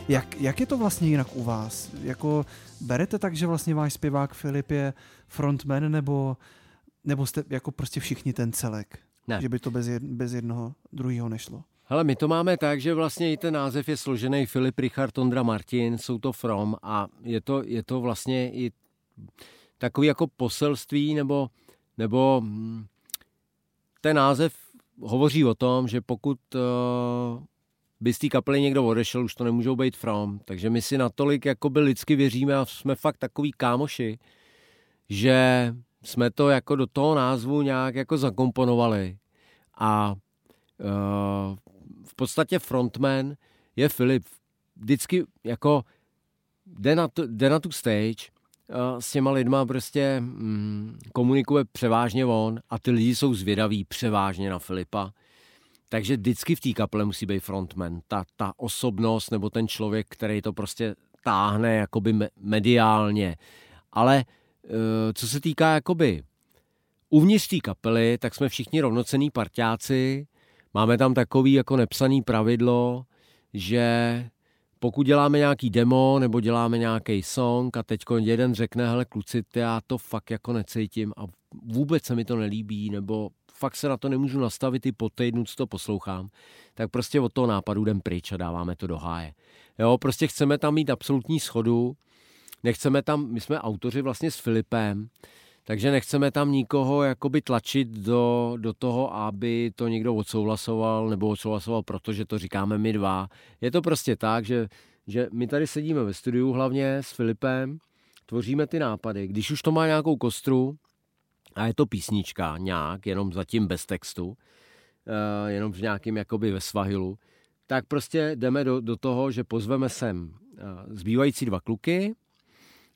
Speaker 2: Jak, jak je to vlastně jinak u vás? Jako berete tak, že vlastně váš zpěvák Filip je frontman, nebo, nebo jste jako prostě všichni ten celek? Ne. Že by to bez, jed, bez jednoho druhého nešlo?
Speaker 3: Hele, my to máme tak, že vlastně i ten název je složený Filip Richard Ondra Martin, jsou to From a je to, je to vlastně i takový jako poselství nebo, nebo hm, ten název hovoří o tom, že pokud uh, by z té kapely někdo odešel, už to nemůžou být From. Takže my si natolik by lidsky věříme a jsme fakt takový kámoši, že jsme to jako do toho názvu nějak jako zakomponovali. A uh, v podstatě frontman je Filip. Vždycky jako jde na, tu, jde na tu stage s těma lidma prostě mm, komunikuje převážně on a ty lidi jsou zvědaví převážně na Filipa. Takže vždycky v té kaple musí být frontman. Ta, ta osobnost nebo ten člověk, který to prostě táhne jakoby mediálně. Ale eh, co se týká jakoby uvnitř té kapely, tak jsme všichni rovnocený parťáci. Máme tam takový jako nepsaný pravidlo, že pokud děláme nějaký demo nebo děláme nějaký song a teď jeden řekne, hele kluci, já to fakt jako necítím a vůbec se mi to nelíbí, nebo fakt se na to nemůžu nastavit i po týdnu, co to poslouchám, tak prostě od toho nápadu jdem pryč a dáváme to do háje. Jo, prostě chceme tam mít absolutní schodu, nechceme tam, my jsme autoři vlastně s Filipem, takže nechceme tam nikoho jakoby tlačit do, do toho, aby to někdo odsouhlasoval nebo odsouhlasoval, protože to říkáme my dva. Je to prostě tak, že, že my tady sedíme ve studiu hlavně s Filipem, tvoříme ty nápady. Když už to má nějakou kostru a je to písnička nějak, jenom zatím bez textu, uh, jenom v nějakým jakoby ve svahilu, tak prostě jdeme do, do toho, že pozveme sem uh, zbývající dva kluky,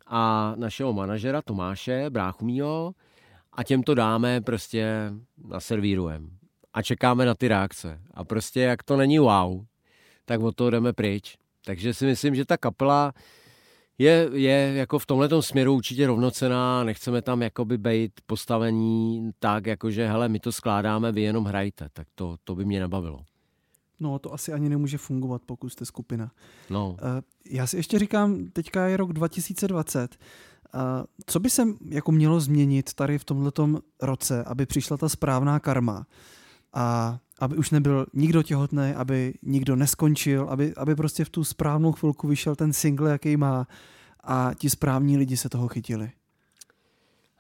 Speaker 3: a našeho manažera Tomáše, bráchu mýho, a těm to dáme, prostě naservírujeme. A čekáme na ty reakce. A prostě jak to není wow, tak od toho jdeme pryč. Takže si myslím, že ta kapela je, je jako v tomhle směru určitě rovnocená, nechceme tam jakoby být postavení tak, jakože hele, my to skládáme, vy jenom hrajte, tak to, to by mě nebavilo.
Speaker 2: No, to asi ani nemůže fungovat, pokud jste skupina.
Speaker 3: No.
Speaker 2: Eh, já si ještě říkám, teďka je rok 2020. Eh, co by se jako mělo změnit tady v tomto roce, aby přišla ta správná karma? A aby už nebyl nikdo těhotný, aby nikdo neskončil, aby, aby prostě v tu správnou chvilku vyšel ten single, jaký má a ti správní lidi se toho chytili.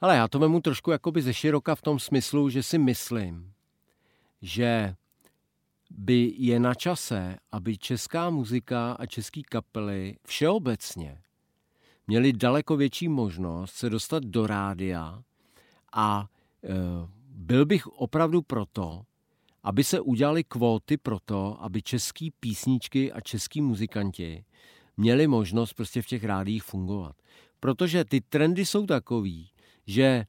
Speaker 3: Ale já to vemu trošku jakoby ze široka v tom smyslu, že si myslím, že by je na čase, aby česká muzika a český kapely všeobecně měli daleko větší možnost se dostat do rádia a e, byl bych opravdu proto, aby se udělali kvóty pro to, aby český písničky a český muzikanti měli možnost prostě v těch rádiích fungovat. Protože ty trendy jsou takový, že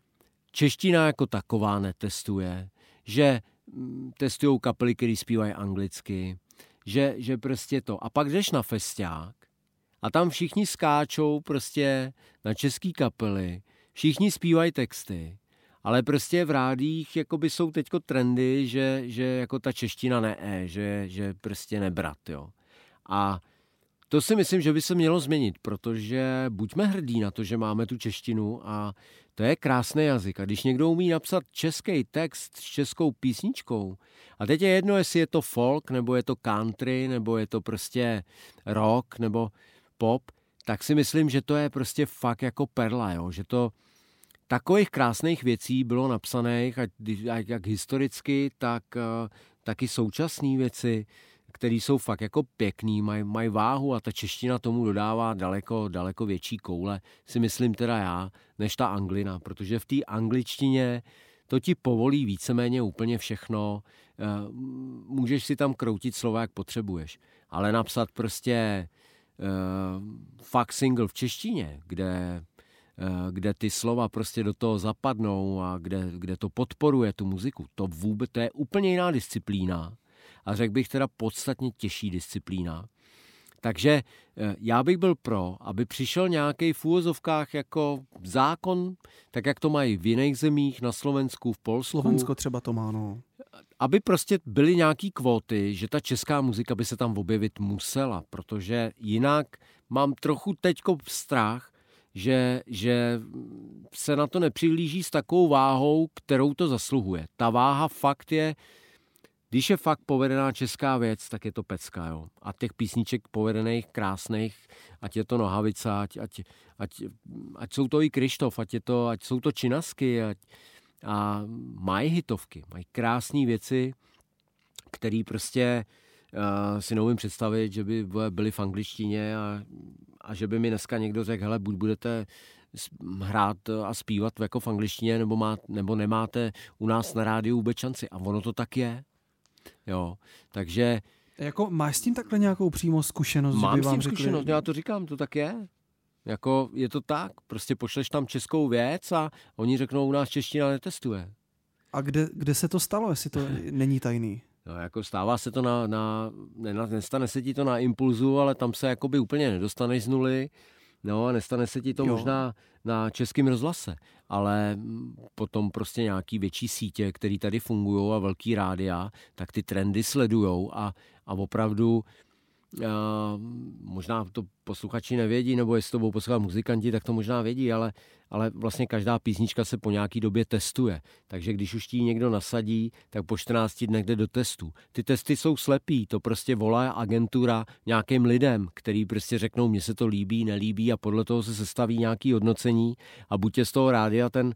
Speaker 3: čeština jako taková netestuje, že Mm, testují kapely, které zpívají anglicky, že, že prostě to. A pak jdeš na festiák a tam všichni skáčou prostě na český kapely, všichni zpívají texty, ale prostě v rádích jakoby jsou teďko trendy, že, že jako ta čeština ne, že, že prostě nebrat, jo. A to si myslím, že by se mělo změnit, protože buďme hrdí na to, že máme tu češtinu a to je krásný jazyk. A když někdo umí napsat český text s českou písničkou, a teď je jedno, jestli je to folk, nebo je to country, nebo je to prostě rock, nebo pop, tak si myslím, že to je prostě fakt jako perla, jo? že to takových krásných věcí bylo napsaných, ať, ať jak historicky, tak, uh, taky současné věci který jsou fakt jako pěkný, mají maj váhu a ta čeština tomu dodává daleko, daleko větší koule, si myslím teda já, než ta anglina, protože v té angličtině to ti povolí víceméně úplně všechno, eh, můžeš si tam kroutit slova, jak potřebuješ, ale napsat prostě uh, fakt single v češtině, kde kde ty slova prostě do toho zapadnou a kde, kde to podporuje tu muziku, to vůbec, to je úplně jiná disciplína a řekl bych teda podstatně těžší disciplína. Takže eh, já bych byl pro, aby přišel nějaký v úvozovkách jako zákon, tak jak to mají v jiných zemích, na Slovensku, v Polsku.
Speaker 2: Slovensko třeba to má, no.
Speaker 3: Aby prostě byly nějaký kvóty, že ta česká muzika by se tam objevit musela, protože jinak mám trochu teďko strach, že, že se na to nepřihlíží s takovou váhou, kterou to zasluhuje. Ta váha fakt je když je fakt povedená česká věc, tak je to pecka, jo. A těch písniček povedených, krásných, ať je to Nohavice, ať, ať, ať, ať jsou to i Krištof, ať, je to, ať jsou to Činasky, ať, a mají hitovky, mají krásné věci, které prostě uh, si neumím představit, že by byly v angličtině a, a že by mi dneska někdo řekl, hele, buď budete hrát a zpívat jako v angličtině, nebo, má, nebo nemáte u nás na rádiu vůbec šanci. A ono to tak je. Jo, takže...
Speaker 2: Jako máš s tím takhle nějakou přímo zkušenost?
Speaker 3: Mám
Speaker 2: že by vám
Speaker 3: s tím zkušenost, řekli... já to říkám, to tak je. Jako je to tak, prostě pošleš tam českou věc a oni řeknou, u nás čeština netestuje.
Speaker 2: A kde, kde se to stalo, jestli to není tajný?
Speaker 3: No, jako stává se to na, na, ne, nestane se ti to na impulzu, ale tam se jakoby úplně nedostaneš z nuly. No a nestane se ti to jo. možná na českém rozhlase, ale potom prostě nějaký větší sítě, které tady fungují a velký rádia, tak ty trendy sledujou a, a opravdu možná to posluchači nevědí, nebo jestli to budou poslouchat muzikanti, tak to možná vědí, ale, ale vlastně každá písnička se po nějaký době testuje. Takže když už ti někdo nasadí, tak po 14 dnech jde do testu. Ty testy jsou slepý, to prostě volá agentura nějakým lidem, který prostě řeknou, mně se to líbí, nelíbí a podle toho se sestaví nějaký hodnocení a buď je z toho rádia ten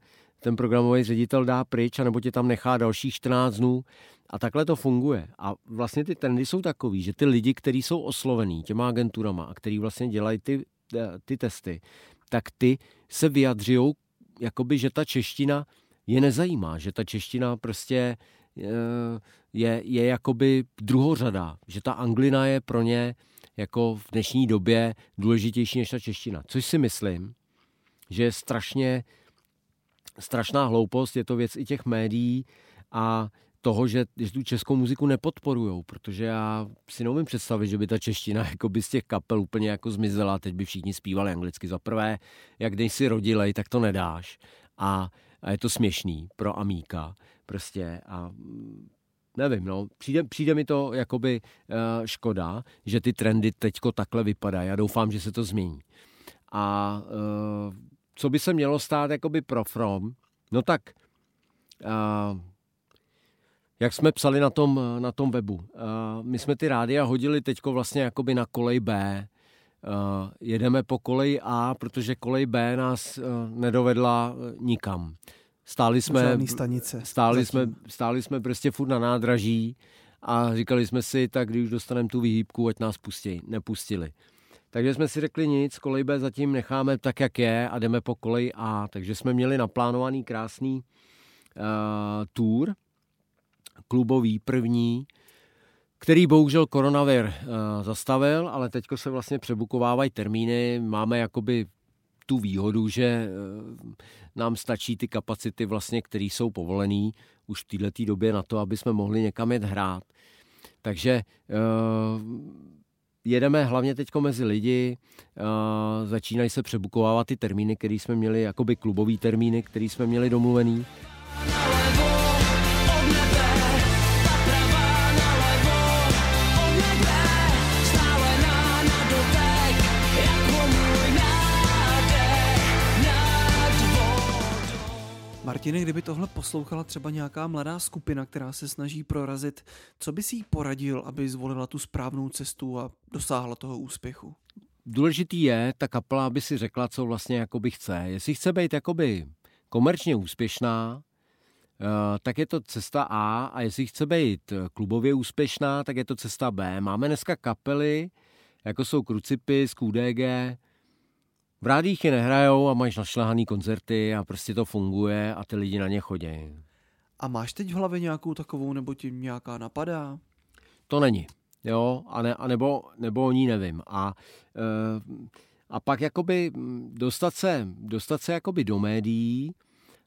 Speaker 3: ten programový ředitel dá pryč, anebo tě tam nechá dalších 14 dnů. A takhle to funguje. A vlastně ty trendy jsou takový, že ty lidi, kteří jsou oslovení těma agenturama a kteří vlastně dělají ty, eh, ty testy, tak ty se vyjadřují, jakoby, že ta čeština je nezajímá, že ta čeština prostě eh, je, je jakoby druhořada, že ta anglina je pro ně jako v dnešní době důležitější než ta čeština. Což si myslím, že je strašně strašná hloupost, je to věc i těch médií a toho, že, že tu českou muziku nepodporujou, protože já si neumím představit, že by ta čeština jako by z těch kapel úplně jako zmizela, teď by všichni zpívali anglicky. Za prvé, jak když si rodilej, tak to nedáš a, a je to směšný pro Amíka prostě a nevím, no, přijde, přijde mi to jakoby uh, škoda, že ty trendy teďko takhle vypadají. Já doufám, že se to změní. A uh, co by se mělo stát jakoby pro From, no tak uh, jak jsme psali na tom, na tom webu, uh, my jsme ty rádia hodili teďko vlastně jakoby na kolej B, Uh, jedeme po koleji A, protože kolej B nás uh, nedovedla nikam. Stáli jsme,
Speaker 2: stanice.
Speaker 3: Stáli jsme, stáli jsme prostě furt na nádraží a říkali jsme si, tak když už dostaneme tu výhýbku, ať nás pustí. Nepustili. Takže jsme si řekli nic, kolej B zatím necháme tak, jak je a jdeme po koleji A. Takže jsme měli naplánovaný krásný uh, tour, klubový první, který bohužel koronavir uh, zastavil, ale teďko se vlastně přebukovávají termíny. Máme jakoby tu výhodu, že uh, nám stačí ty kapacity, vlastně, které jsou povolené už v této době na to, aby jsme mohli někam jet hrát. Takže uh, jedeme hlavně teď mezi lidi, uh, začínají se přebukovávat ty termíny, které jsme měli, jakoby klubový termíny, které jsme měli domluvený.
Speaker 2: Martine, kdyby tohle poslouchala třeba nějaká mladá skupina, která se snaží prorazit, co by si jí poradil, aby zvolila tu správnou cestu a dosáhla toho úspěchu?
Speaker 3: Důležitý je ta kapela, aby si řekla, co vlastně jakoby chce. Jestli chce být jakoby komerčně úspěšná, eh, tak je to cesta A a jestli chce být klubově úspěšná, tak je to cesta B. Máme dneska kapely, jako jsou Krucipy, QDG, v rádích je nehrajou a máš našlehaný koncerty a prostě to funguje a ty lidi na ně chodí.
Speaker 2: A máš teď v hlavě nějakou takovou, nebo ti nějaká napadá?
Speaker 3: To není, jo, a, ne, a nebo, nebo o ní nevím. A, e, a pak jakoby dostat se, dostat se jakoby do médií,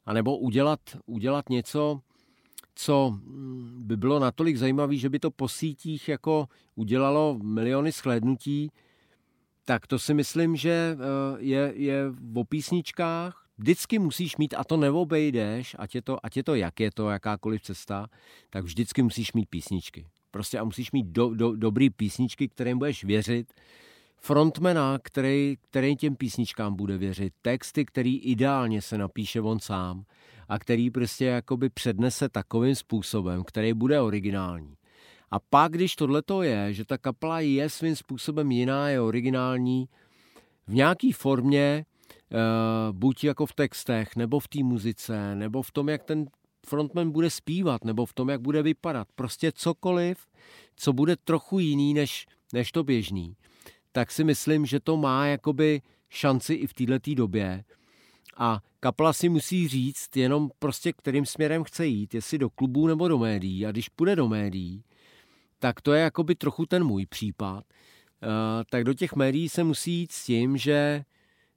Speaker 3: anebo udělat, udělat něco, co by bylo natolik zajímavé, že by to po sítích jako udělalo miliony shlédnutí, tak to si myslím, že eh, je, je o písničkách. Vždycky musíš mít, a to neobejdeš, ať je to, ať je to jak je to, jakákoliv cesta, tak vždycky musíš mít písničky. Prostě a musíš mít do, do, dobrý písničky, kterým budeš věřit, frontmana, který, který těm písničkám bude věřit, texty, který ideálně se napíše on sám a který prostě jakoby přednese takovým způsobem, který bude originální. A pak, když tohle to je, že ta kapela je svým způsobem jiná, je originální, v nějaké formě, uh, buď jako v textech, nebo v té muzice, nebo v tom, jak ten frontman bude zpívat, nebo v tom, jak bude vypadat. Prostě cokoliv, co bude trochu jiný než, než to běžný, tak si myslím, že to má jakoby šanci i v této době. A kapela si musí říct jenom prostě, kterým směrem chce jít, jestli do klubů nebo do médií. A když půjde do médií, tak to je jakoby trochu ten můj případ. Uh, tak do těch médií se musí jít s tím, že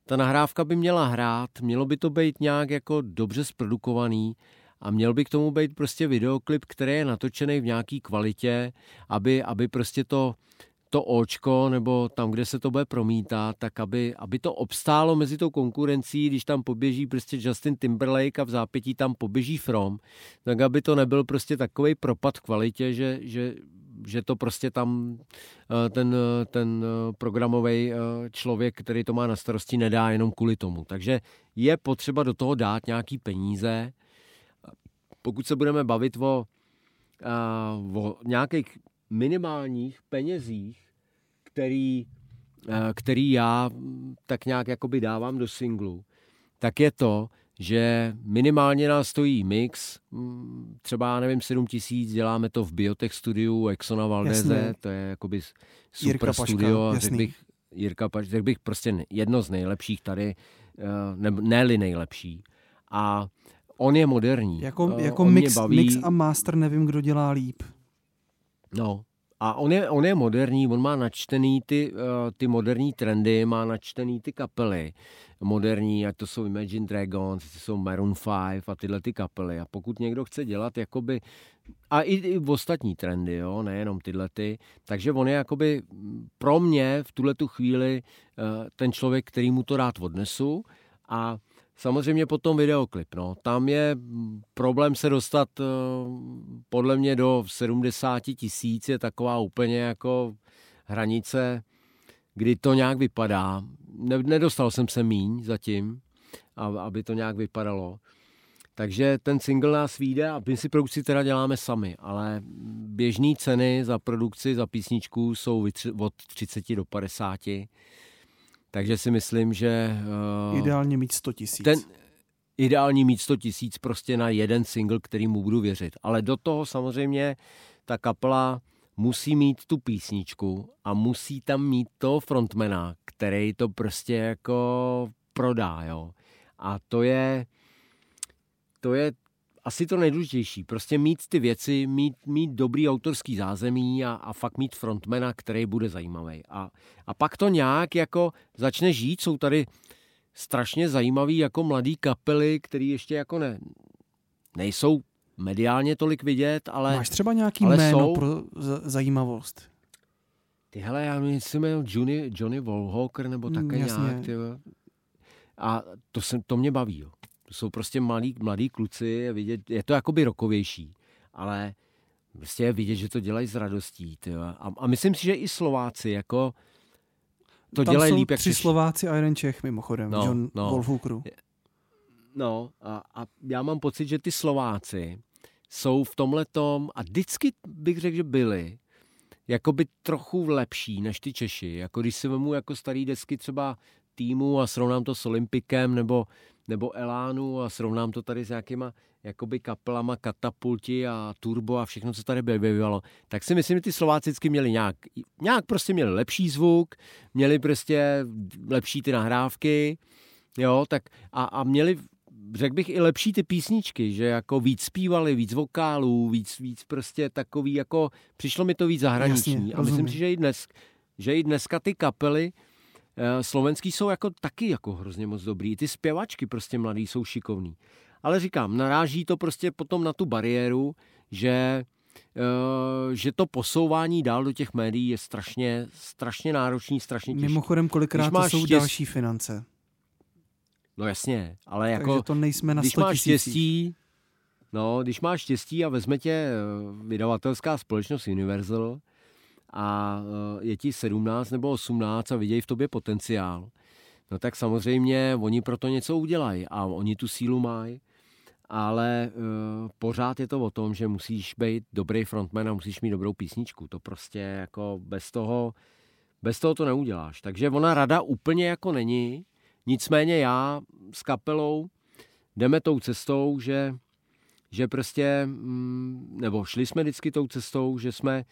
Speaker 3: ta nahrávka by měla hrát, mělo by to být nějak jako dobře zprodukovaný a měl by k tomu být prostě videoklip, který je natočený v nějaký kvalitě, aby, aby prostě to, to očko nebo tam, kde se to bude promítat, tak aby, aby to obstálo mezi tou konkurencí, když tam poběží prostě Justin Timberlake a v zápětí tam poběží From, tak aby to nebyl prostě takový propad v kvalitě, že, že, že to prostě tam eh, ten, ten eh, programový eh, člověk, který to má na starosti, nedá jenom kvůli tomu. Takže je potřeba do toho dát nějaký peníze. Pokud se budeme bavit o, o nějakých minimálních penězích, který, který já tak nějak jakoby dávám do singlu, tak je to, že minimálně nás stojí mix, mm, třeba, nevím, 7 tisíc, děláme to v Biotech studiu Exona Valdeze, jasný. to je jakoby super Jirka studio, Paška, řekl bych, Jirka Paš, řekl bych prostě jedno z nejlepších tady, eh, ne, ne-li nejlepší. A on je moderní.
Speaker 2: Jako, jako mix, baví... mix a master nevím, kdo dělá líp.
Speaker 3: No, a on je, on je moderní, on má načtený ty, uh, ty moderní trendy, má načtený ty kapely moderní, ať to jsou Imagine Dragons, to jsou Maroon 5 a tyhle ty kapely. A pokud někdo chce dělat jakoby, a i, i v ostatní trendy, jo, nejenom tyhle ty, takže on je jakoby pro mě v tuhle tu chvíli uh, ten člověk, který mu to rád odnesu a Samozřejmě potom videoklip. No. Tam je problém se dostat eh, podle mě do 70 tisíc, je taková úplně jako hranice, kdy to nějak vypadá. Nedostal jsem se míň zatím, aby to nějak vypadalo. Takže ten single nás vyjde a my si produkci teda děláme sami, ale běžné ceny za produkci, za písničku jsou od 30 do 50 takže si myslím, že...
Speaker 2: Uh, ideálně mít 100 tisíc.
Speaker 3: Ten, ideální mít 100 tisíc prostě na jeden single, který mu budu věřit. Ale do toho samozřejmě ta kapela musí mít tu písničku a musí tam mít toho frontmana, který to prostě jako prodá, jo. A to je, to je asi to nejdůležitější. Prostě mít ty věci, mít, mít dobrý autorský zázemí a, a fakt mít frontmana, který bude zajímavý. A, a pak to nějak jako začne žít. Jsou tady strašně zajímavý jako mladý kapely, který ještě jako ne, nejsou mediálně tolik vidět, ale
Speaker 2: Máš třeba nějaký
Speaker 3: ale
Speaker 2: jméno
Speaker 3: jsou...
Speaker 2: pro zajímavost?
Speaker 3: Ty hele, já nevím, jestli jmenil Johnny, Johnny Wallhawker nebo také mm, nějak. Ty, a to, se, to mě baví. Jo. To jsou prostě mladí, mladí kluci, je, vidět, je to jakoby rokovější, ale prostě je vidět, že to dělají s radostí. A, a myslím si, že i Slováci jako to
Speaker 2: Tam
Speaker 3: dělají
Speaker 2: jsou
Speaker 3: líp, jak
Speaker 2: tři. Slováci a jeden Čech mimochodem, no, John no. Wolfhookeru.
Speaker 3: No a, a já mám pocit, že ty Slováci jsou v tomhle tom, a vždycky bych řekl, že byli, jakoby trochu lepší než ty Češi. Jako když si vemu jako starý desky třeba týmu a srovnám to s Olympikem nebo, nebo Elánu a srovnám to tady s nějakýma jakoby kapelama, katapulti a turbo a všechno, co tady bývalo, tak si myslím, že ty Slováci vždycky měli nějak, nějak prostě měli lepší zvuk, měli prostě lepší ty nahrávky, jo, tak a, a měli řekl bych i lepší ty písničky, že jako víc zpívali, víc vokálů, víc, víc prostě takový jako, přišlo mi to víc zahraniční. Jasně, a myslím si, že i dnes, že i dneska ty kapely slovenský jsou jako taky jako hrozně moc dobrý. ty zpěvačky prostě mladý jsou šikovný. Ale říkám, naráží to prostě potom na tu bariéru, že eh, že to posouvání dál do těch médií je strašně, strašně náročný, strašně těžké.
Speaker 2: Mimochodem, kolikrát to jsou štěst... další finance.
Speaker 3: No jasně, ale jako...
Speaker 2: Takže to nejsme na
Speaker 3: když máš štěstí, No, když máš štěstí a vezme tě eh, vydavatelská společnost Universal, a eh, je ti 17 nebo 18 a vidějí v tobě potenciál, no tak samozřejmě oni pro to něco udělají a oni tu sílu mají, ale uh, pořád je to o tom, že musíš být dobrý frontman a musíš mít dobrou písničku. To prostě jako bez toho, bez toho to neuděláš. Takže ona rada úplně jako není, nicméně já s kapelou jdeme tou cestou, že, že prostě, mm, nebo šli jsme vždycky tou cestou, že jsme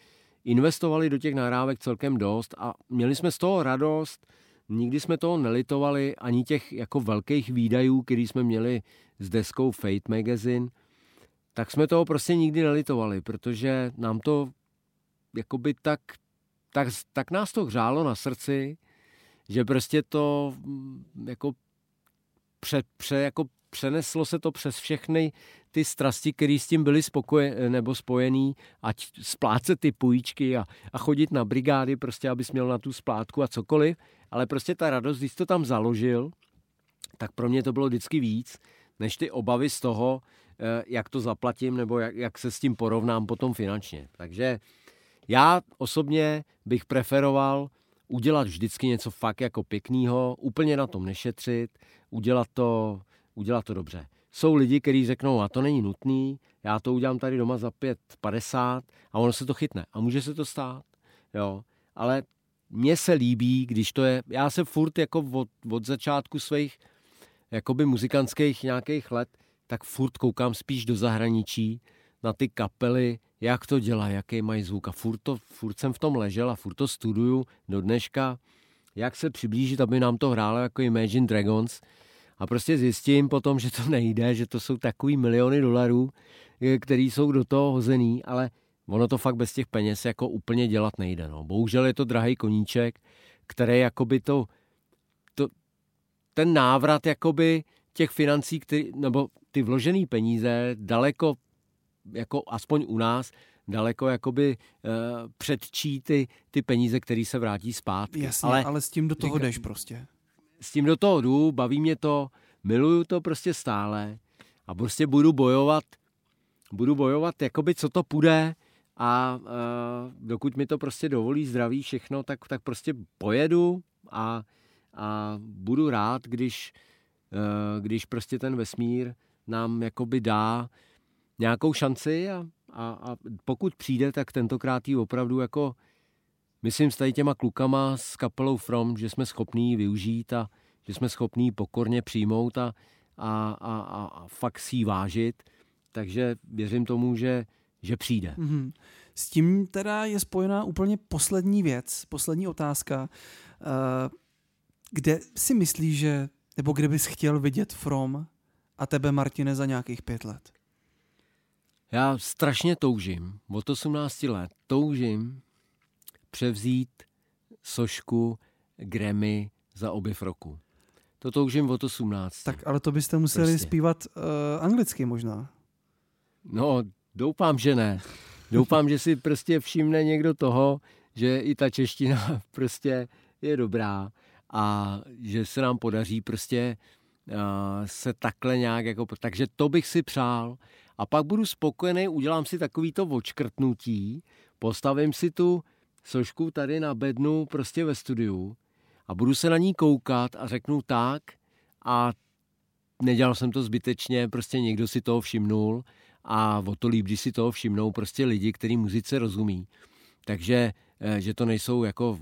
Speaker 3: investovali do těch nahrávek celkem dost a měli jsme z toho radost, nikdy jsme toho nelitovali, ani těch jako velkých výdajů, který jsme měli s deskou Fate Magazine, tak jsme toho prostě nikdy nelitovali, protože nám to jakoby tak, tak, tak nás to hřálo na srdci, že prostě to mm, jako, pře, pře, jako přeneslo se to přes všechny ty strasti, které s tím byly spokoje, nebo spojený, ať splácet ty půjčky a, a chodit na brigády, prostě abys měl na tu splátku a cokoliv, ale prostě ta radost, když to tam založil, tak pro mě to bylo vždycky víc, než ty obavy z toho, eh, jak to zaplatím nebo jak, jak se s tím porovnám potom finančně. Takže já osobně bych preferoval udělat vždycky něco fakt jako pěkného, úplně na tom nešetřit, udělat to, udělat to dobře. Jsou lidi, kteří řeknou, a to není nutný, já to udělám tady doma za 5,50 a ono se to chytne. A může se to stát, jo. Ale mně se líbí, když to je, já se furt jako od, od začátku svých jakoby muzikantských nějakých let, tak furt koukám spíš do zahraničí, na ty kapely, jak to dělá, jaký mají zvuk. A furt, to, furt jsem v tom ležel a furt to studuju do dneška, jak se přiblížit, aby nám to hrálo jako Imagine Dragons. A prostě zjistím potom, že to nejde, že to jsou takový miliony dolarů, který jsou do toho hozený, ale ono to fakt bez těch peněz jako úplně dělat nejde. No. Bohužel je to drahý koníček, který jakoby to, to ten návrat jakoby těch financí, který, nebo ty vložené peníze daleko jako aspoň u nás, daleko jakoby uh, předčí ty, ty peníze, které se vrátí zpátky.
Speaker 2: Jasně, ale, ale s tím do toho jdeš prostě.
Speaker 3: S tím do toho jdu, baví mě to, miluju to prostě stále a prostě budu bojovat, budu bojovat, jakoby co to půjde a uh, dokud mi to prostě dovolí zdraví všechno, tak, tak prostě pojedu a, a budu rád, když, uh, když prostě ten vesmír nám jakoby dá nějakou šanci a, a, a pokud přijde, tak tentokrát ji opravdu jako myslím s tady těma klukama s kapelou From, že jsme schopní využít a že jsme schopní pokorně přijmout a, a, a, a, fakt si vážit. Takže věřím tomu, že, že přijde. Mm-hmm.
Speaker 2: S tím teda je spojená úplně poslední věc, poslední otázka. Eh, kde si myslíš, že, nebo kde bys chtěl vidět From a tebe, Martine, za nějakých pět let?
Speaker 3: Já strašně toužím, od 18 let, toužím převzít sošku Grammy za objev roku. To toužím od 18.
Speaker 2: Tak ale to byste museli prostě. zpívat uh, anglicky možná.
Speaker 3: No, doufám, že ne. Doufám, že si prostě všimne někdo toho, že i ta čeština prostě je dobrá a že se nám podaří prostě uh, se takhle nějak jako... Takže to bych si přál a pak budu spokojený, udělám si takovýto očkrtnutí, postavím si tu sošku tady na bednu prostě ve studiu a budu se na ní koukat a řeknu tak a nedělal jsem to zbytečně, prostě někdo si toho všimnul a o to líp, když si toho všimnou prostě lidi, kteří muzice rozumí. Takže že to nejsou jako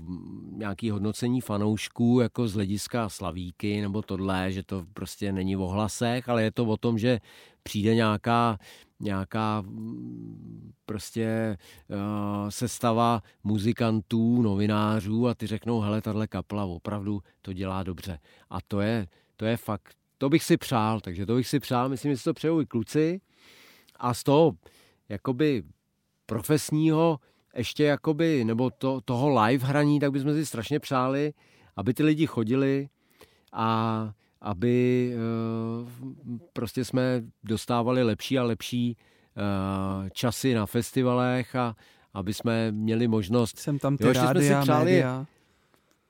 Speaker 3: nějaký hodnocení fanoušků jako z hlediska slavíky nebo tohle, že to prostě není o hlasech, ale je to o tom, že přijde nějaká nějaká prostě uh, sestava muzikantů, novinářů a ty řeknou, hele, tahle kapela opravdu to dělá dobře. A to je, to je fakt, to bych si přál, takže to bych si přál, myslím, že si to přejou i kluci. A z toho jakoby profesního ještě jakoby, nebo to, toho live hraní, tak bychom si strašně přáli, aby ty lidi chodili a aby uh, prostě jsme dostávali lepší a lepší uh, časy na festivalech a aby jsme měli možnost...
Speaker 2: Jsem tam ty jo, rádia, si přáli, média.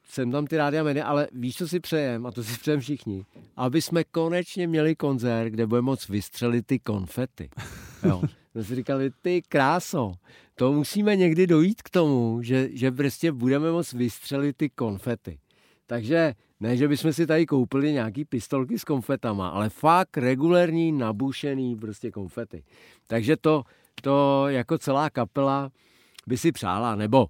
Speaker 3: Jsem tam ty rádia, média, ale víš, co si přejem, a to si přejem všichni, aby jsme konečně měli koncert, kde budeme moc vystřelit ty konfety. Jo. jsme si říkali, ty kráso, to musíme někdy dojít k tomu, že, že prostě budeme moct vystřelit ty konfety. Takže ne, že bychom si tady koupili nějaký pistolky s konfetama, ale fakt regulérní, nabušený prostě konfety. Takže to, to jako celá kapela by si přála, nebo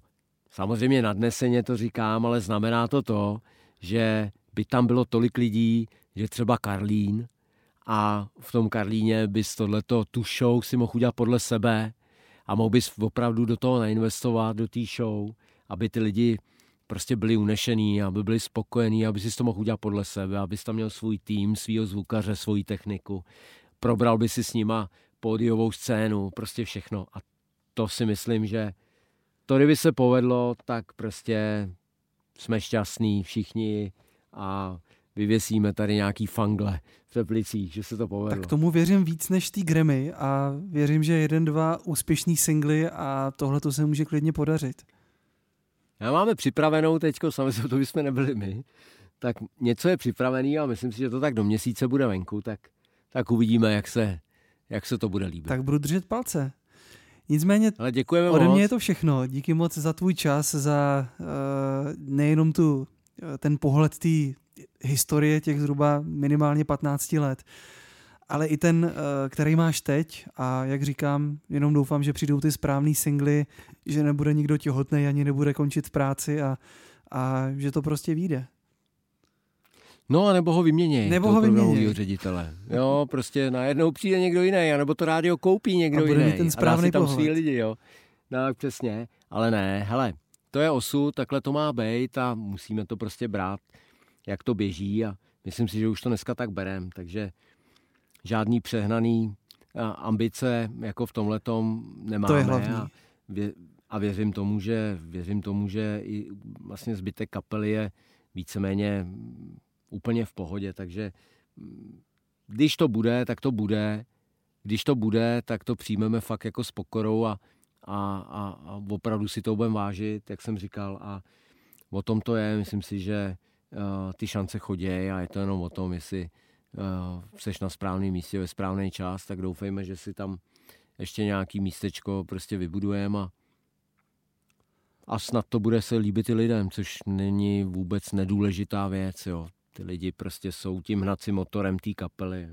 Speaker 3: samozřejmě nadneseně to říkám, ale znamená to to, že by tam bylo tolik lidí, že třeba Karlín a v tom Karlíně bys tohleto, tu show si mohl udělat podle sebe a mohl bys opravdu do toho nainvestovat, do té show, aby ty lidi prostě byli unešený, aby byli spokojení, aby si to mohl udělat podle sebe, aby tam měl svůj tým, svýho zvukaře, svoji techniku, probral by si s nima pódiovou scénu, prostě všechno. A to si myslím, že to, kdyby se povedlo, tak prostě jsme šťastní všichni a vyvěsíme tady nějaký fangle v Teplicích, že se to povedlo.
Speaker 2: Tak tomu věřím víc než ty Grammy a věřím, že jeden, dva úspěšný singly a tohle to se může klidně podařit.
Speaker 3: Já máme připravenou teďko, samozřejmě to bychom nebyli my, tak něco je připravený a myslím si, že to tak do měsíce bude venku, tak, tak uvidíme, jak se, jak se to bude líbit.
Speaker 2: Tak budu držet palce. Nicméně
Speaker 3: Ale děkujeme
Speaker 2: ode
Speaker 3: mě
Speaker 2: je to všechno. Díky moc za tvůj čas, za uh, nejenom tu, uh, ten pohled té historie těch zhruba minimálně 15 let, ale i ten, uh, který máš teď a jak říkám, jenom doufám, že přijdou ty správný singly, že nebude nikdo těhotný ani nebude končit práci a, a že to prostě vyjde.
Speaker 3: No a nebo ho vyměněj.
Speaker 2: Nebo ho vyměněj.
Speaker 3: ředitele. Jo, prostě najednou přijde někdo jiný, nebo to rádio koupí někdo
Speaker 2: a
Speaker 3: jiný.
Speaker 2: ten správný
Speaker 3: a tam
Speaker 2: pohled.
Speaker 3: svý lidi, jo. No, přesně. Ale ne, hele, to je osud, takhle to má být a musíme to prostě brát, jak to běží a myslím si, že už to dneska tak berem, takže žádný přehnaný ambice jako v tomhle nemáme.
Speaker 2: To je hlavní.
Speaker 3: A, vě, a věřím tomu, že věřím tomu, že i vlastně zbytek kapely je víceméně úplně v pohodě, takže mm, když to bude, tak to bude. Když to bude, tak to přijmeme fakt jako s pokorou a, a, a, a opravdu si to budeme vážit, jak jsem říkal. A o tom to je, myslím si, že ty šance chodí a je to jenom o tom, jestli uh, seš na správném místě ve správný čas, tak doufejme, že si tam ještě nějaký místečko prostě vybudujeme a, a snad to bude se líbit i lidem, což není vůbec nedůležitá věc. Jo ty lidi prostě jsou tím hnacím motorem té kapely.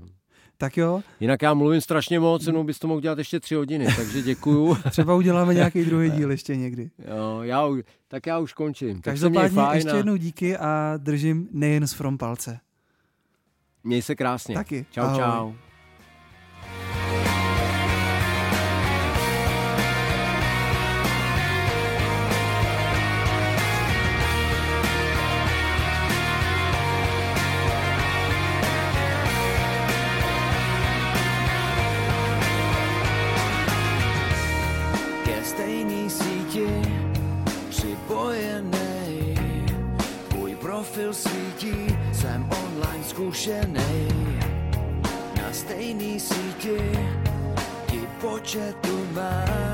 Speaker 2: Tak jo.
Speaker 3: Jinak já mluvím strašně moc, no bys to mohl dělat ještě tři hodiny, takže děkuju.
Speaker 2: Třeba uděláme nějaký druhý díl ještě někdy.
Speaker 3: Jo, já, tak já už končím.
Speaker 2: Každopádně ještě jednou díky a držím nejen z From palce.
Speaker 3: Měj se krásně.
Speaker 2: Taky.
Speaker 3: Čau, Ahoj. čau. Zkušenej na stejný síti ti početu sky